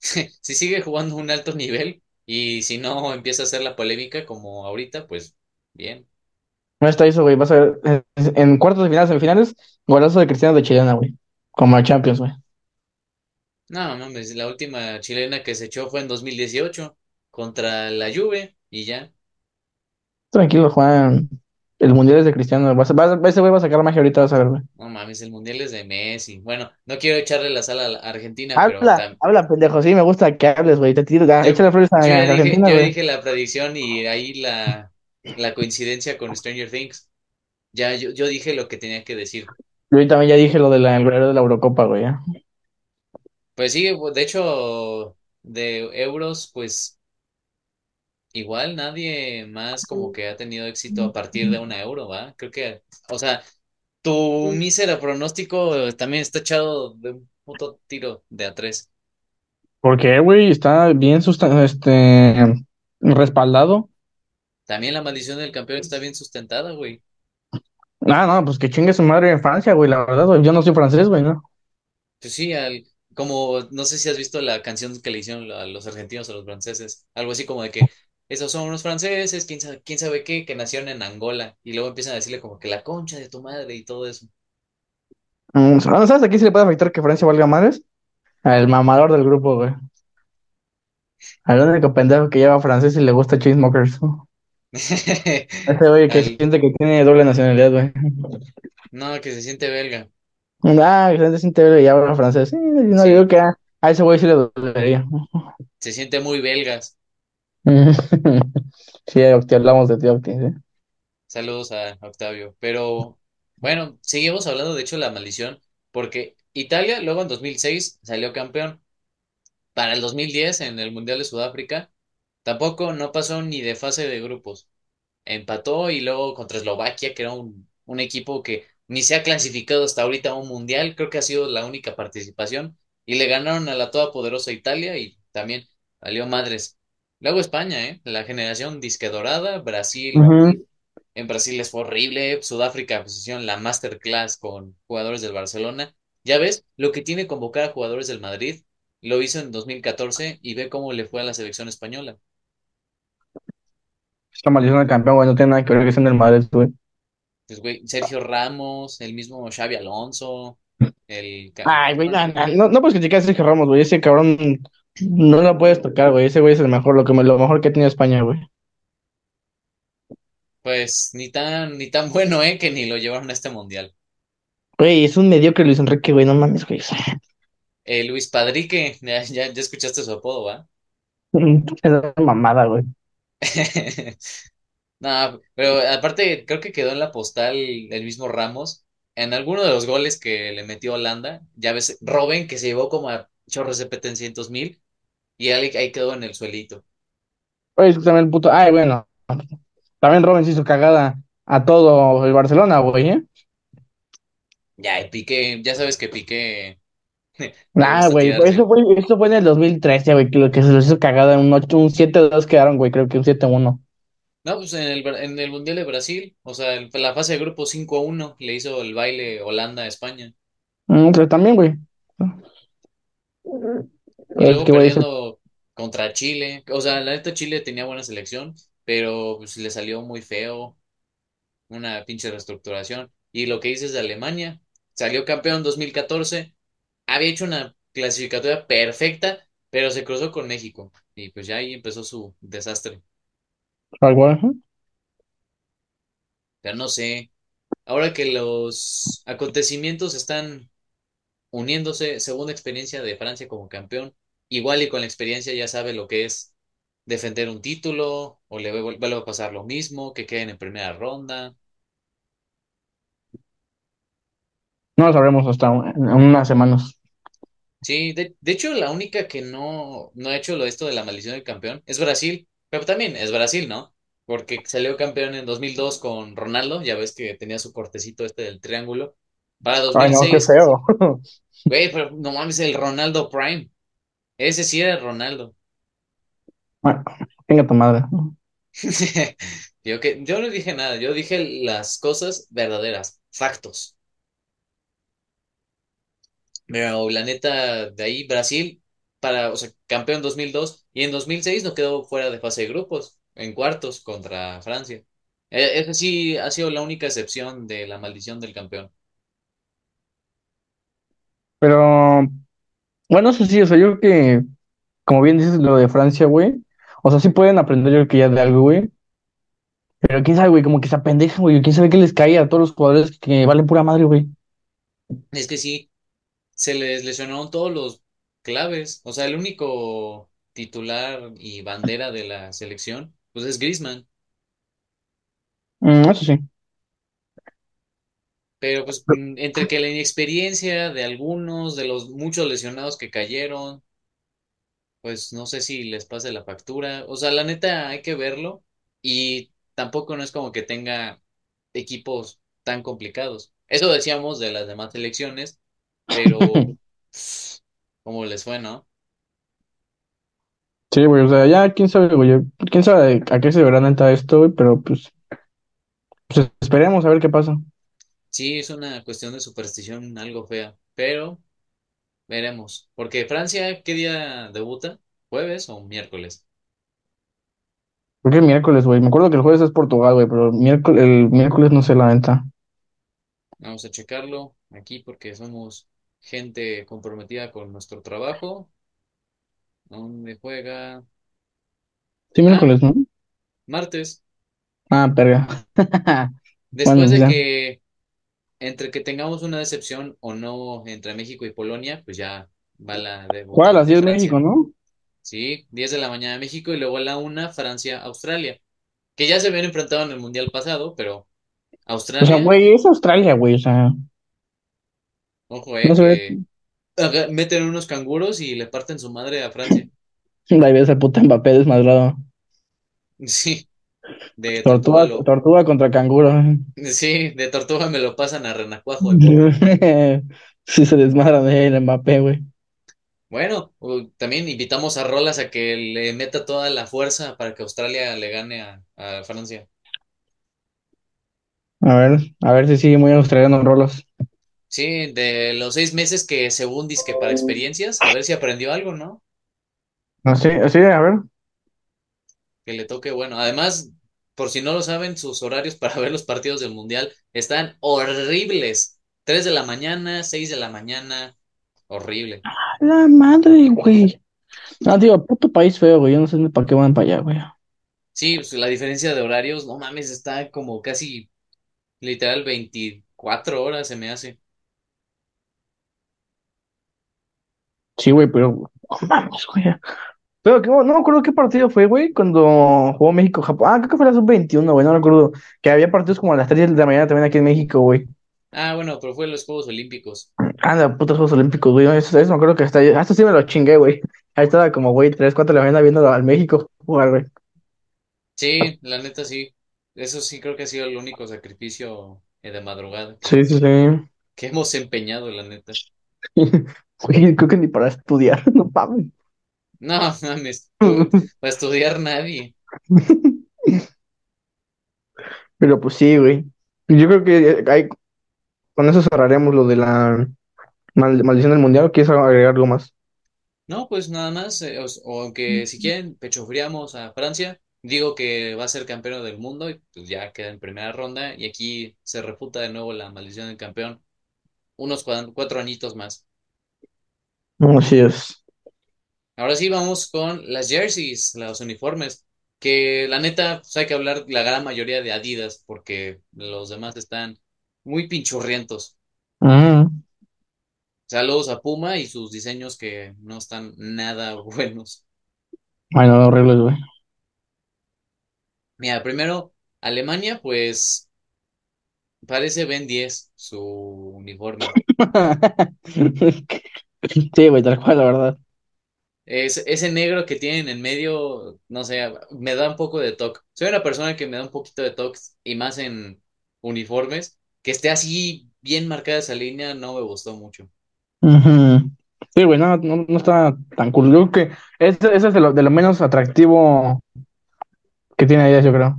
Si sigue jugando a un alto nivel y si no empieza a hacer la polémica como ahorita, pues bien. No está eso, güey, vas a ver, en, en cuartos de final, semifinales, golazo de Cristiano de chilena, güey, como a Champions, güey. No, mames, la última chilena que se echó fue en 2018 contra la Juve y ya. Tranquilo, Juan. El mundial es de Cristiano. Vas ese güey va a sacar magia ahorita, vas a ver, güey. No mames, el mundial es de Messi. Bueno, no quiero echarle la sala a la Argentina, pero Habla, tam- habla, pendejo. Sí, me gusta que hables, güey. Te tiro, ah, yo, échale flores a, yo a ya dije, Argentina, yo güey. dije la predicción y ahí la, la coincidencia con Stranger Things. Ya yo, yo dije lo que tenía que decir. Yo también ya dije lo del goleador de la Eurocopa, güey. ya. Pues sí, de hecho, de euros, pues igual nadie más como que ha tenido éxito a partir de una euro, ¿va? Creo que, o sea, tu mísero pronóstico también está echado de un puto tiro de a tres. ¿Por qué, güey? Está bien sustan- este, respaldado. También la maldición del campeón está bien sustentada, güey. Ah, no, pues que chingue su madre en Francia, güey, la verdad, güey. Yo no soy francés, güey, ¿no? Pues sí, al, como no sé si has visto la canción que le hicieron a los argentinos a los franceses, algo así como de que esos son unos franceses, quién sabe, quién sabe qué, que nacieron en Angola, y luego empiezan a decirle como que la concha de tu madre y todo eso. Mm, ¿Sabes a quién se le puede afectar que Francia valga madres? Al mamador del grupo, güey. Al único pendejo que lleva francés y le gusta Chainsmokers. Ese güey que Al, siente que tiene doble nacionalidad, güey. no, que se siente belga. Ah, que se siente belga y habla francés. Sí, no Sí, digo que a, a ese güey sí le dolería. se siente muy belgas. Sí, Octi, hablamos de ti, Octi, ¿sí? Saludos a Octavio. Pero bueno, seguimos hablando de hecho de la maldición, porque Italia luego en 2006 salió campeón. Para el 2010 en el Mundial de Sudáfrica tampoco no pasó ni de fase de grupos. Empató y luego contra Eslovaquia, que era un, un equipo que ni se ha clasificado hasta ahorita a un mundial, creo que ha sido la única participación, y le ganaron a la todopoderosa Italia y también valió madres. Luego España, ¿eh? La generación disque dorada, Brasil, en Brasil fue horrible, Sudáfrica pues hicieron la masterclass con jugadores del Barcelona. Ya ves, lo que tiene convocar a jugadores del Madrid, lo hizo en 2014 y ve cómo le fue a la selección española. Esta maldición del campeón, güey, no tiene nada que ver que sea en el Madrid, güey. Pues, güey, Sergio Ramos, el mismo Xavi Alonso, el... Ay, güey, no, no, no, puedes criticar a Sergio Ramos, güey. Ese cabrón no lo puedes tocar, güey. Ese güey es el mejor, lo que lo mejor que ha tenido España, güey. pues ni tan, ni tan bueno, ¿eh? Que ni lo llevaron a este mundial. Güey, es un mediocre Luis Enrique, güey, no mames, güey. Eh, Luis Padrique, ya, ya, ya escuchaste su apodo, ¿va? Es una mamada, güey. No, pero aparte creo que quedó en la postal el mismo Ramos. En alguno de los goles que le metió Holanda, ya ves, Robben que se llevó como a chorros de petecientos mil y ahí, ahí quedó en el suelito. Que también el puto. Ay, bueno. También Robin se hizo cagada a todo el Barcelona, güey, ¿eh? Ya, y Piqué, ya sabes que Piqué Nah, güey, eso fue, eso fue en el 2013, güey, que lo que se los hizo cagada, un, ocho- un 7-2 quedaron, güey, creo que un 7-1. No, pues en el, en el Mundial de Brasil, o sea, en la fase de grupo cinco a uno le hizo el baile Holanda a España. Mm, pero también, güey. Y Es luego eso- perdiendo contra Chile. O sea, la neta Chile tenía buena selección, pero pues le salió muy feo, una pinche reestructuración. Y lo que dices de Alemania, salió campeón en 2014, había hecho una clasificatoria perfecta, pero se cruzó con México. Y pues ya ahí empezó su desastre. Algo, ajá. Ya no sé, ahora que los acontecimientos están uniéndose, segunda experiencia de Francia como campeón, igual y con la experiencia ya sabe lo que es defender un título, o le vuel- vuelve a pasar lo mismo, que queden en primera ronda. No lo sabremos hasta un- en unas semanas. Sí, de, de hecho la única que no, no ha hecho lo esto de la maldición del campeón es Brasil, pero también es Brasil, ¿no? Porque salió campeón en 2002 con Ronaldo, ya ves que tenía su cortecito este del triángulo. Para Ay, no, qué 2006, feo. güey, pero no mames, el Ronaldo Prime. Ese sí era Ronaldo. Bueno, venga tu madre. Yo, que, yo no dije nada, yo dije las cosas verdaderas, factos. Pero la neta, de ahí Brasil, para, o sea, campeón 2002 y en 2006 no quedó fuera de fase de grupos, en cuartos contra Francia. E- Ese sí ha sido la única excepción de la maldición del campeón. Pero, bueno, eso sí, o sea, yo creo que, como bien dices lo de Francia, güey, o sea, sí pueden aprender yo creo que ya de algo, güey, pero quién sabe, güey, como que se apendejan, güey, quién sabe qué les cae a todos los jugadores que valen pura madre, güey. Es que sí, se les lesionaron todos los claves. O sea, el único titular y bandera de la selección, pues es Griezmann. Mm, eso sí. Pero pues mm, entre que la inexperiencia de algunos, de los muchos lesionados que cayeron, pues no sé si les pase la factura. O sea, la neta hay que verlo y tampoco no es como que tenga equipos tan complicados. Eso decíamos de las demás selecciones, pero ¿cómo les fue, no? Sí, güey, o sea, ya quién sabe, güey, quién sabe a qué se verá neta esto, güey, pero pues, pues esperemos a ver qué pasa. Sí, es una cuestión de superstición algo fea, pero veremos. Porque Francia, ¿qué día debuta? ¿Jueves o miércoles? Creo que miércoles, güey. Me acuerdo que el jueves es Portugal, güey, pero el miércoles, el miércoles no sé la venta. Vamos a checarlo aquí porque somos gente comprometida con nuestro trabajo. ¿Dónde juega? Sí, Ah, miércoles, ¿no? martes. Ah, perga. Bueno, Después pues de ya. que entre que tengamos una decepción o no entre México y Polonia, pues ya va la Juega a las 10 México, Francia. ¿no? Sí, 10 de la mañana México y luego a la una Francia-Australia, que ya se habían enfrentado en el Mundial pasado, pero O sea, Australia, güey, es Australia, güey. O sea, ojo, eh, que meten unos canguros y le parten su madre a Francia. Ahí ves al puto Mbappé desmadrado. Sí, de Tortuga Tortuga, lo, tortuga contra canguro. sí, de Tortuga me lo pasan a Renacuajo el. Sí se desmadra de él, Mbappé, güey. Bueno, también invitamos a Rolas a que le meta toda la fuerza para que Australia le gane a, a Francia. A ver, a ver si sigue muy australiano Rolos. Sí, de los seis meses que según que para experiencias, a ver si aprendió algo, ¿no? Así, así, a ver. Que le toque, bueno, además, por si no lo saben, sus horarios para ver los partidos del Mundial están horribles. Tres de la mañana, seis de la mañana, horrible. La madre, güey. Ah, digo, puto país feo, güey. Yo no sé ni para qué van para allá, güey. Sí, pues la diferencia de horarios, no mames, está como casi literal 24 horas se me hace. Sí, güey, pero. No mames, güey. Pero que- no me acuerdo qué partido fue, güey, cuando jugó México-Japón. Ah, creo que fue la sub-21, güey, no recuerdo. Que había partidos como a las 3 de la mañana también aquí en México, güey. Ah, bueno, pero fue en los Juegos Olímpicos. Anda, putos Juegos Olímpicos, güey. Eso, eso me acuerdo que hasta, hasta sí me lo chingué, güey. Ahí estaba como, güey, 3, 4 de la mañana viendo al México jugar, güey. Sí, la neta sí. Eso sí creo que ha sido el único sacrificio eh, de madrugada Sí, sí, sí. que hemos empeñado, la neta. Güey, creo que ni para estudiar, no mames. No, mames, para estudiar nadie. Pero pues sí, güey. Yo creo que hay, con eso cerraremos lo de la mal- maldición del mundial. ¿O ¿Quieres agregar algo más? No, pues nada más, eh, os- o, aunque si quieren pechofriamos a Francia, digo que va a ser campeón del mundo y pues ya queda en primera ronda y aquí se refuta de nuevo la maldición del campeón, unos cuatro añitos más. Así es. Ahora sí vamos con las jerseys, los uniformes, que la neta pues hay que hablar la gran mayoría de Adidas porque los demás están muy pinchurrientos. Saludos a Puma y sus diseños que no están nada buenos. Ay, no, horribles, güey. Mira, primero, Alemania, pues parece Ben 10 su uniforme. Sí, güey, tal cual, la verdad. Es, ese negro que tienen en medio, no sé, me da un poco de toque. Soy una persona que me da un poquito de toque y más en uniformes. Que esté así bien marcada esa línea no me gustó mucho. Sí, güey, no, no, no está tan cool. Yo creo que ese, ese es de lo, de lo menos atractivo que tiene Adidas, yo creo.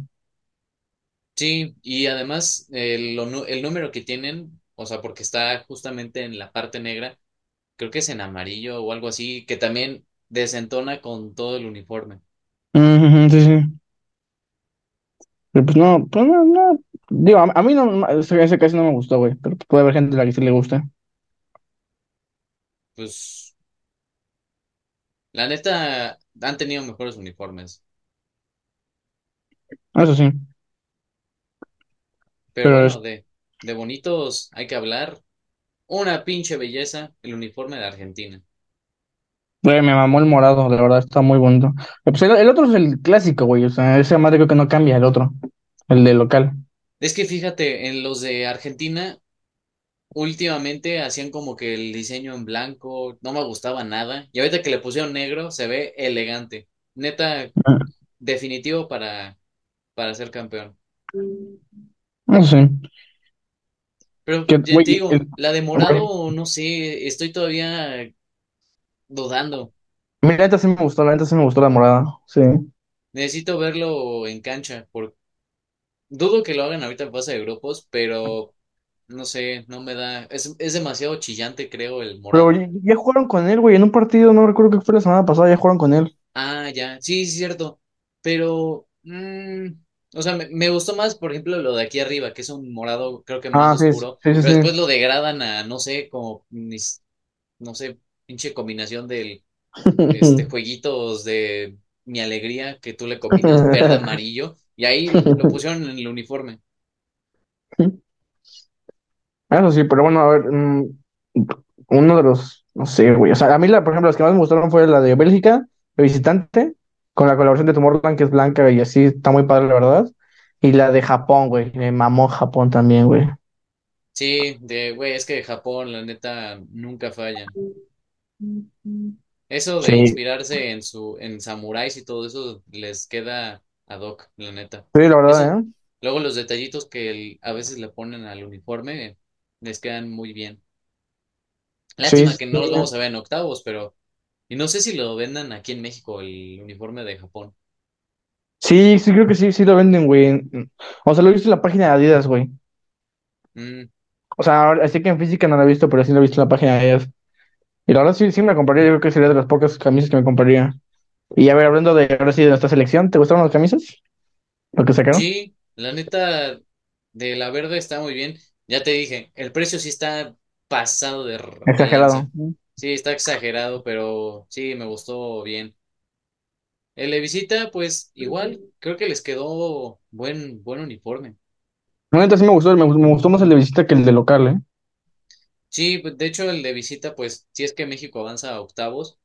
Sí, y además el, número que tienen, o sea, porque está justamente en la parte negra, creo que es en amarillo o algo así, que también desentona con todo el uniforme. Ujú, sí, sí. Pero pues no, pues no, no. Digo, a, a mí no, no, ese, ese casi no me gustó, güey. Pero puede haber gente a la que sí le gusta. Pues la neta han tenido mejores uniformes. Eso sí. Pero Pero bueno, es, de, de bonitos hay que hablar. Una pinche belleza, el uniforme de Argentina. güey, me mamó el morado, la verdad, está muy bonito. Pero, pues el, el otro es el clásico, güey. O sea, ese madre creo que no cambia, el otro. El de local. Es que fíjate, en los de Argentina últimamente hacían como que el diseño en blanco, no me gustaba nada. Y ahorita que le pusieron negro, se ve elegante. Neta, Ah, definitivo para, para ser campeón. Eso sí. Pero te digo, el- la de morado, no sé, estoy todavía dudando. Mi neta sí me gustó, la neta sí me gustó la morada. Sí. Necesito verlo en cancha. Por... Dudo que lo hagan ahorita en fase de grupos, pero no sé, no me da, es, es demasiado chillante, creo, el Pero morado. ya ya jugaron con él, güey, en un partido, no recuerdo que fue la semana pasada, ya jugaron con él. Ah, ya, sí, sí, es cierto. Pero, mm, o sea, me, me gustó más, por ejemplo, lo de aquí arriba, que es un morado, creo que más Ah, sí, sí, oscuro, sí, pero sí. después lo degradan a, no sé, como, mis- no sé, pinche combinación del, este, jueguitos de mi alegría, que tú le combinas verde, amarillo, y ahí lo pusieron en el uniforme. Eso sí, pero bueno, a ver, mm, uno de los, no sé, güey, o sea, a mí, la, por ejemplo, las que más me gustaron fue la de Bélgica, de visitante, con la colaboración de Tomorrowland, que es blanca y así, está muy padre, la verdad, y la de Japón, güey, me mamó Japón también, güey. Sí, de, güey, es que Japón, la neta, nunca falla. Eso de Sí, inspirarse en su, en samuráis y todo eso les queda ad hoc, la neta. sí, la Eso, verdad, ¿eh? luego los detallitos que el- a veces le ponen al uniforme les quedan muy bien. Lástima sí, que no los vamos a ver en octavos, pero y no sé si lo vendan aquí en México el uniforme de Japón. sí, sí, creo que sí, sí lo venden, güey. O sea, lo he visto en la página de Adidas, güey. Mm, O sea, ahora- así que en física no lo he visto, pero sí lo he visto en la página de Adidas. Y la verdad sí, sí me la compraría, yo creo que sería de las pocas camisas que me compraría. Y a ver, hablando de ahora sí de nuestra selección, ¿te gustaron las camisas? ¿Lo que sacaron? sí, la neta de la verde está muy bien. Ya te dije, el precio sí está pasado de Exagerado. lanza. Sí, está exagerado, pero sí, me gustó bien. El de visita, pues igual, creo que les quedó buen, buen uniforme. La neta sí me gustó, me, me gustó más el de visita que el de local, ¿eh? Sí, pues, de hecho el de visita, pues si es que México avanza a octavos,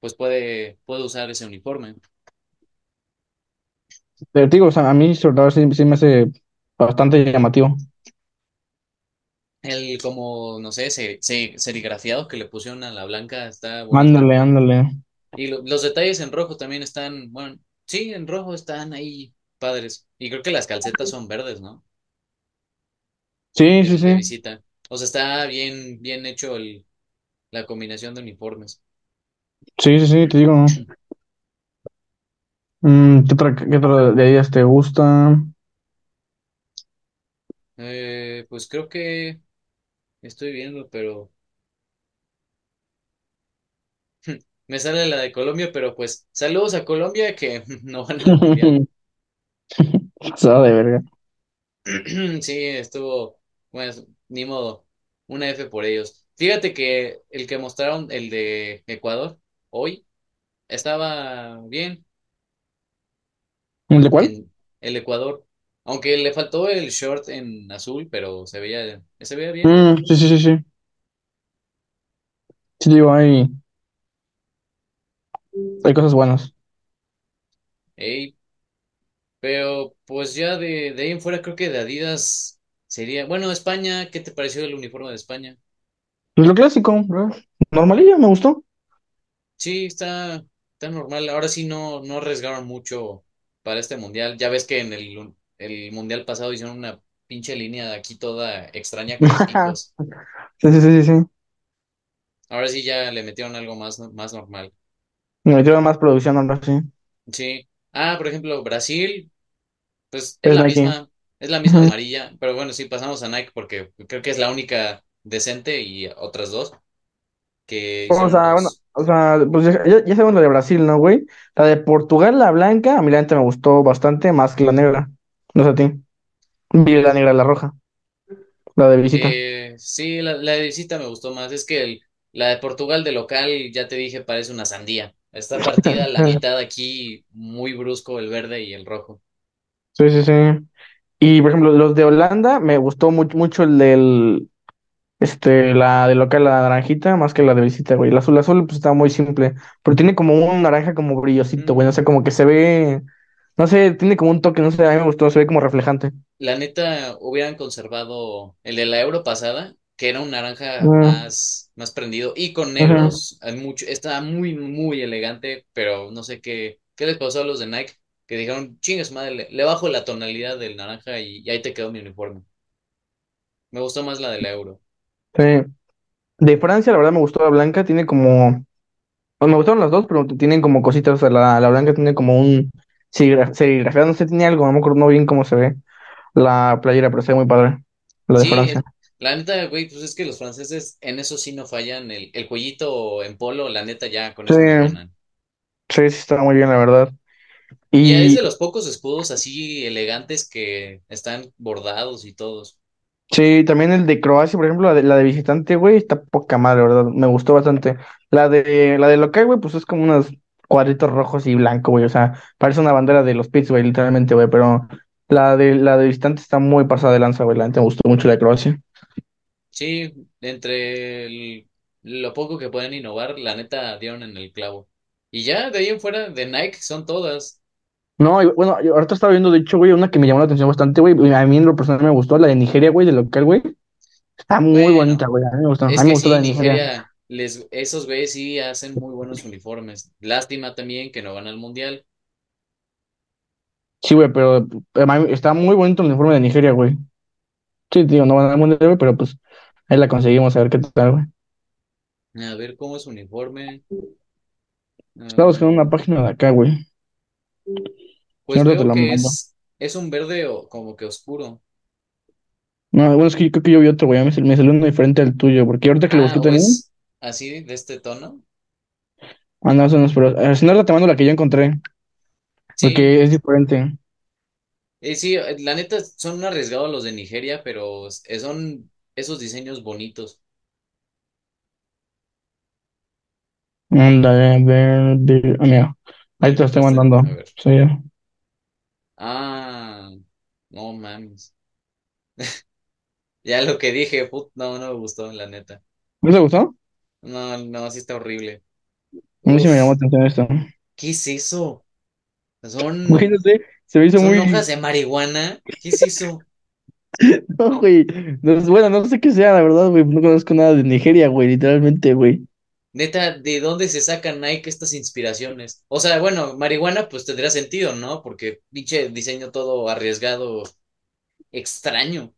pues puede, puede usar ese uniforme. Pero te digo, o sea, a mí sobre todo sí, sí me hace bastante llamativo. El como, no sé, se, se- serigrafiado que le pusieron a la blanca está bonito. Ándale, ándale. Y lo- los detalles en rojo también están, bueno, sí, en rojo están ahí padres. Y creo que las calcetas son verdes, ¿no? Sí, sí, sí. visita. O sea, está bien, bien hecho el, la combinación de uniformes. Sí, sí, sí, te digo. Mm, ¿qué otra, qué otra de ellas te gusta? Eh, pues creo que estoy viendo, pero me sale la de Colombia, pero pues saludos a Colombia que no van al mundial. De verga. Sí, estuvo, bueno, ni modo, una F por ellos. Fíjate que el que mostraron, el de Ecuador, hoy, estaba bien ¿El de cuál? en el Ecuador, aunque le faltó el short en azul, pero se veía, se veía bien. Mm, sí, sí, sí, sí. Sí, digo, hay, hay cosas buenas. Ey, pero pues ya de, de ahí en fuera creo que de Adidas sería, bueno, España, ¿qué te pareció el uniforme de España? Pues lo clásico, ¿verdad? Normalillo, me gustó. Sí, está, está normal. Ahora sí no, no arriesgaron mucho para este mundial. Ya ves que en el, el mundial pasado hicieron una pinche línea de aquí toda extraña con los. Sí, sí, sí, sí. Ahora sí ya le metieron algo más, más normal. Me metieron más producción ahora sí. Sí. Ah, por ejemplo, Brasil, pues es Es la Nike. misma, es la misma Ujú. amarilla. Pero bueno, sí, pasamos a Nike porque creo que es la única decente y otras dos que O hicieron sea, bueno, o sea, pues ya, ya, ya sabemos la de Brasil, ¿no, güey? La de Portugal, la blanca, a mí la neta me gustó bastante más que la negra. No sé a ti. Vi la negra la roja, la de visita. Eh, sí, la, la de visita me gustó más. Es que el- la de Portugal de local, ya te dije, parece una sandía. Está partida la mitad aquí, muy brusco el verde y el rojo. Sí, sí, sí. Y por ejemplo, los de Holanda, me gustó mucho, mucho el del, este, la de local, la naranjita, más que la de visita, güey. El azul, azul, pues está muy simple, pero tiene como un naranja como brillosito, güey. No sé, como que se ve, no sé, tiene como un toque, no sé, a mí me gustó, se ve como reflejante. La neta, hubieran conservado el de la Euro pasada, que era un naranja Mm, más, más prendido y con negros. hay mucho, estaba muy, muy elegante, pero no sé qué, qué les pasó a los de Nike, que dijeron, chingas madre, le, le bajo la tonalidad del naranja y, y ahí te quedó mi uniforme. Me gustó más la de la Euro. Sí. De Francia, la verdad me gustó la blanca, tiene como, pues me gustaron las dos, pero tienen como cositas, o sea, la, la blanca tiene como un serigra- serigrafiado, no sé, tiene algo, no me acuerdo no bien cómo se ve la playera, pero se ve muy padre, la de Sí, Francia. La neta, güey, pues es que los franceses en eso sí no fallan. El, el cuellito en polo, la neta, ya con Sí, eso me ganan. sí, sí, está muy bien, la verdad. Y es de los pocos escudos así elegantes que están bordados y todos. sí, también el de Croacia, por ejemplo, la de, la de visitante, güey, está poca madre, ¿verdad? Me gustó bastante. La de, la de local, güey, pues es como unos cuadritos rojos y blanco, güey, o sea, parece una bandera de los Pits, güey, literalmente, güey, pero la de, la de visitante está muy pasada de lanza, güey, la neta me gustó mucho la de Croacia. Sí, entre el- lo poco que pueden innovar, la neta dieron en el clavo. Y ya de ahí en fuera de Nike son todas. No, y bueno, yo ahorita estaba viendo, de hecho, güey, una que me llamó la atención bastante, güey, y a mí en lo personal me gustó, la de Nigeria, güey, de local, güey, está muy bonita, güey, a mí me gustó, a mí me gustó la de Nigeria. Nigeria, les, esos güeyes sí hacen muy buenos uniformes. Lástima también que no van al mundial. Sí, güey, pero eh, está muy bonito el uniforme de Nigeria, güey. Sí, tío, no van al mundial, güey, pero pues ahí la conseguimos, a ver qué tal, güey. A ver cómo es su uniforme. Estaba buscando una página de acá, güey. pues te la que mando. es, es un verde o como que oscuro. No, bueno, es que yo creo que yo vi otro, güey, me, sal- me salió uno diferente al tuyo, porque ahorita que lo busqué Ah, o también, es así de este tono. ah, no, eso no es, pero eh, si no, te mando la que yo encontré, Sí, porque es diferente. eh, sí, eh, la neta son arriesgados los de Nigeria, pero eh, son esos diseños bonitos. Ándale, a ver, ah, mira, ahí Me te lo estoy mandaste, mandando. a ver. Sí. Ah, no mames. Ya lo que dije, put, no, no me gustó, la neta. ¿No te gustó? No, no, sí está horrible. A mí sí me llamó Uf, atención esto. ¿qué es eso? Son, sé, se me hizo son hojas muy... de marihuana. ¿Qué es eso? No, güey, no, bueno, no sé qué sea, la verdad, güey, no conozco nada de Nigeria, güey, literalmente, güey. Neta, ¿de dónde se sacan Nike estas inspiraciones? O sea, bueno, marihuana pues tendría sentido, ¿no? Porque pinche diseño todo arriesgado, extraño.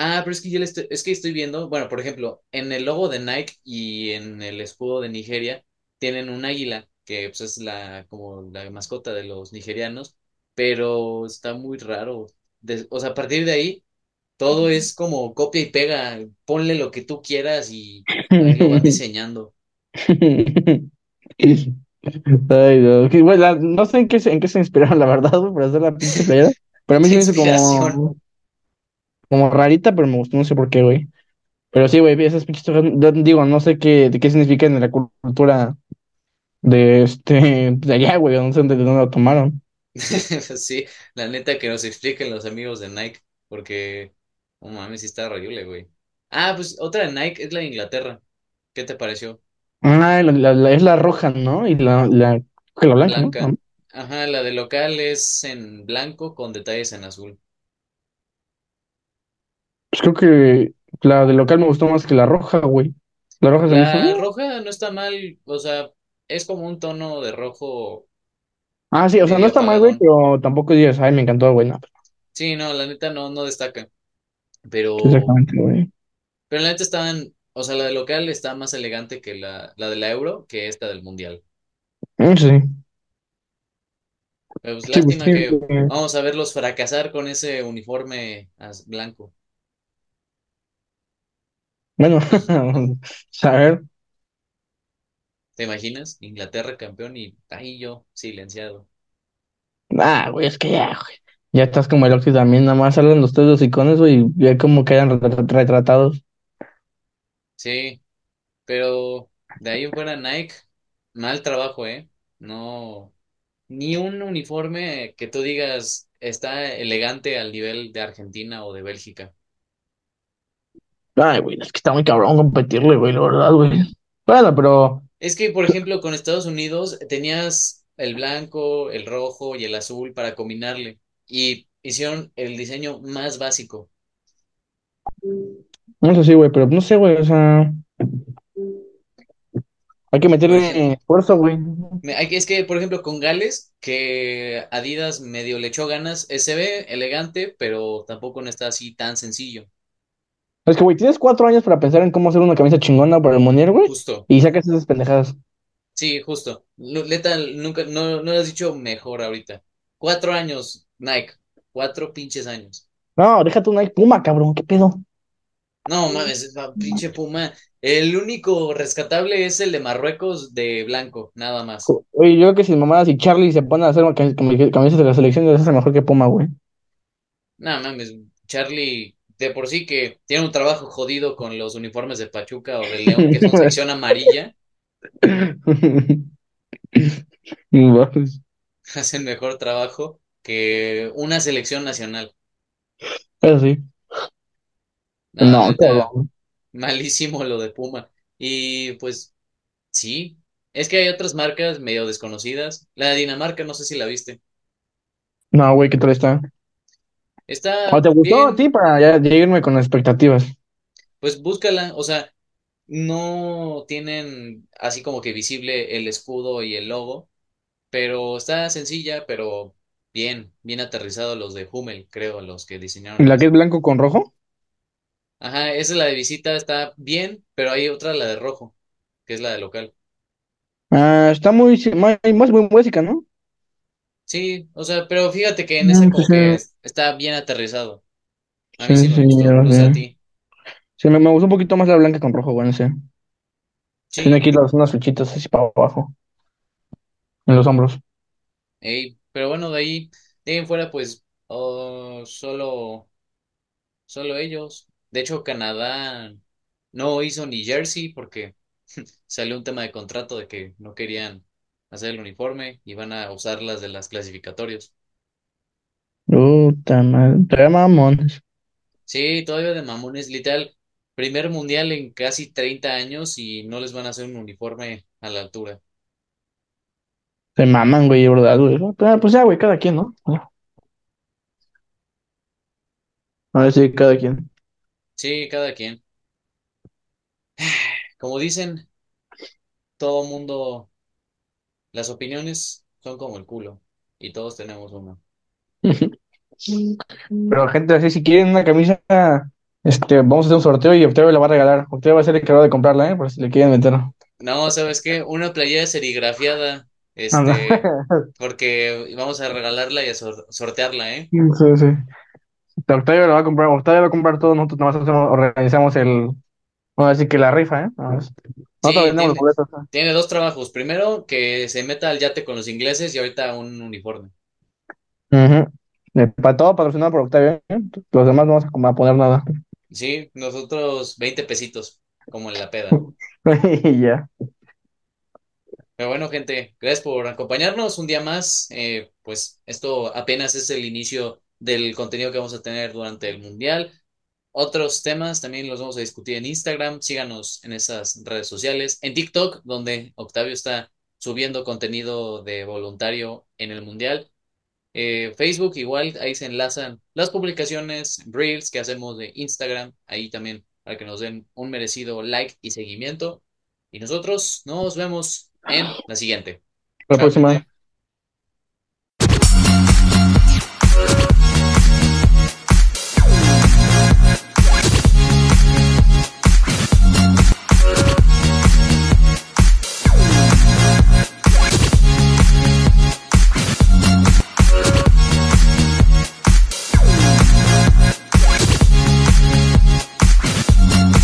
Ah, pero es que yo le estoy, es que estoy viendo, bueno, por ejemplo, en el logo de Nike y en el escudo de Nigeria tienen un águila, que pues es la, como la mascota de los nigerianos, pero está muy raro. O sea, a partir de ahí, todo es como copia y pega, ponle lo que tú quieras y ahí lo van diseñando. Ay, no. no sé en qué se, en qué se inspiraron, la verdad, para hacer la pinche playera. Pero a mí sí me hizo como, como rarita, pero me gustó, no sé por qué, güey. Pero sí, güey, esas pinches hojas, yo digo, no sé qué, de qué significan en la cultura de este, de allá, güey, no sé de dónde lo tomaron. Sí, la neta que nos expliquen los amigos de Nike, porque, no mames, sí está horrible, güey. Ah, pues otra de Nike es la de Inglaterra. ¿Qué te pareció? Ah, la, la- la- es la roja, ¿no? Y la, la, que la blanca, ¿no? Blanca. Ajá, la de local es en blanco con detalles en azul. Pues creo que la de local me gustó más que la roja, güey. La roja se me hizo. La "Mm". roja no está mal, o sea, es como un tono de rojo Ah, sí, o sea, no medio está mal, güey, apagadón. pero tampoco digas, ay, me encantó, güey. No, Sí, no, la neta no, no destaca. Pero, exactamente, güey. pero la neta estaban, o sea, la de local está más elegante que la, la de la Euro que esta del Mundial. Mm, Sí, Pero pues sí, pues lástima sí. que güey. vamos a verlos fracasar con ese uniforme blanco. Bueno, a ver. ¿Te imaginas? Inglaterra campeón y ahí yo silenciado. Ah, güey, es que ya, güey. Ya estás como el Oxy también, nada más salen los tres los iconos, güey, y ya como quedan retra- retratados. Sí, pero de ahí en fuera Nike, mal trabajo, ¿eh? No, ni un uniforme que tú digas está elegante al nivel de Argentina o de Bélgica. Ay, güey, es que está muy cabrón competirle, güey, la verdad, güey. Bueno, pero, Es que, por ejemplo, con Estados Unidos tenías el blanco, el rojo y el azul para combinarle y hicieron el diseño más básico. no sé si, güey, pero no sé, güey, o sea, hay que meterle esfuerzo, güey. Es que, por ejemplo, con Gales, que Adidas medio le echó ganas, se ve elegante, pero tampoco no está así tan sencillo. Es que, güey, tienes cuatro años para pensar en cómo hacer una camisa chingona para el Mundial, güey, Justo, y sacas esas pendejadas. sí, justo. Neta, nunca, no, no lo has dicho mejor ahorita. Cuatro años, Nike, cuatro pinches años. No, déjate una Puma, cabrón, ¿qué pedo? No mames, va, pinche Puma. El único rescatable es el de Marruecos de blanco, nada más. Oye, yo creo que si mamá, si Charlie se pone a hacer cam- cam- camisas de la selección, ser mejor que Puma, güey. Nada mames, Charlie, de por sí que tiene un trabajo jodido con los uniformes de Pachuca o de León, que son sección amarilla, hacen mejor trabajo que una selección nacional. Eso sí. Nada, No, malísimo lo de Puma. Y pues sí, es que hay otras marcas medio desconocidas. La de Dinamarca, no sé si la viste. No, güey, ¿qué tal está? ¿O te gustó a ti para ya irme con expectativas? pues búscala. O sea, no tienen así como que visible el escudo y el logo, pero está sencilla, pero bien, bien aterrizado los de Hummel, creo, los que diseñaron ¿La que es blanco con rojo? Ajá, esa es la de visita, está bien, pero hay otra, la de rojo, que es la de local. Ah, está muy, más, más muy básica, ¿no? Sí, o sea, pero fíjate que en esa Mm, Sí, como sí, que es- está bien aterrizado. A mí sí sí, me sí, gustó, no sé a ti. Sí, me, me gustó un poquito más la blanca con rojo, güey, no sé. Tiene Sí, aquí las, unas flechitas así para abajo, en los hombros. ey, pero bueno, de ahí, de ahí en fuera, pues, oh, solo, solo ellos. De hecho, Canadá no hizo ni jersey porque salió un tema de contrato de que no querían hacer el uniforme y van a usar las de las clasificatorios. Puta madre, trae mamones. Sí, todavía de mamones, literal, primer mundial en casi 30 años y no les van a hacer un uniforme a la altura. Se maman, güey, verdad, güey. Ah, Pues ya, güey, cada quien, ¿no? A ver si cada quien. Sí, cada quien. Como dicen, todo mundo, las opiniones son como el culo y todos tenemos uno. Pero gente, así, si quieren una camisa, este, vamos a hacer un sorteo y Octavio la va a regalar. Octavio va a ser el encargado de comprarla, ¿eh? Por si le quieren meter. No, ¿sabes qué? Una playera serigrafiada, este, porque vamos a regalarla y a sor- sortearla, ¿eh? Sí, sí. Octavio la va a comprar, Octavio va a comprar todo, nosotros nada más hacemos- organizamos el, vamos a decir que la rifa, ¿eh? Nosotros Sí, tiene, boletos. ¿eh? tiene dos trabajos. Primero, que se meta al yate con los ingleses y ahorita un uniforme. Eh, Para todo patrocinado por Octavio, ¿eh? Los demás no vamos a poner nada. Sí, nosotros 20 pesitos, como en la peda. Y ya. Pero bueno, gente, gracias por acompañarnos un día más. Eh, pues esto apenas es el inicio del contenido que vamos a tener durante el Mundial. Otros temas también los vamos a discutir en Instagram. Síganos en esas redes sociales. En TikTok, donde Octavio está subiendo contenido de voluntario en el Mundial. Eh, Facebook, igual, ahí se enlazan las publicaciones, Reels que hacemos de Instagram. Ahí también para que nos den un merecido like y seguimiento. Y nosotros nos vemos en la siguiente. La próxima.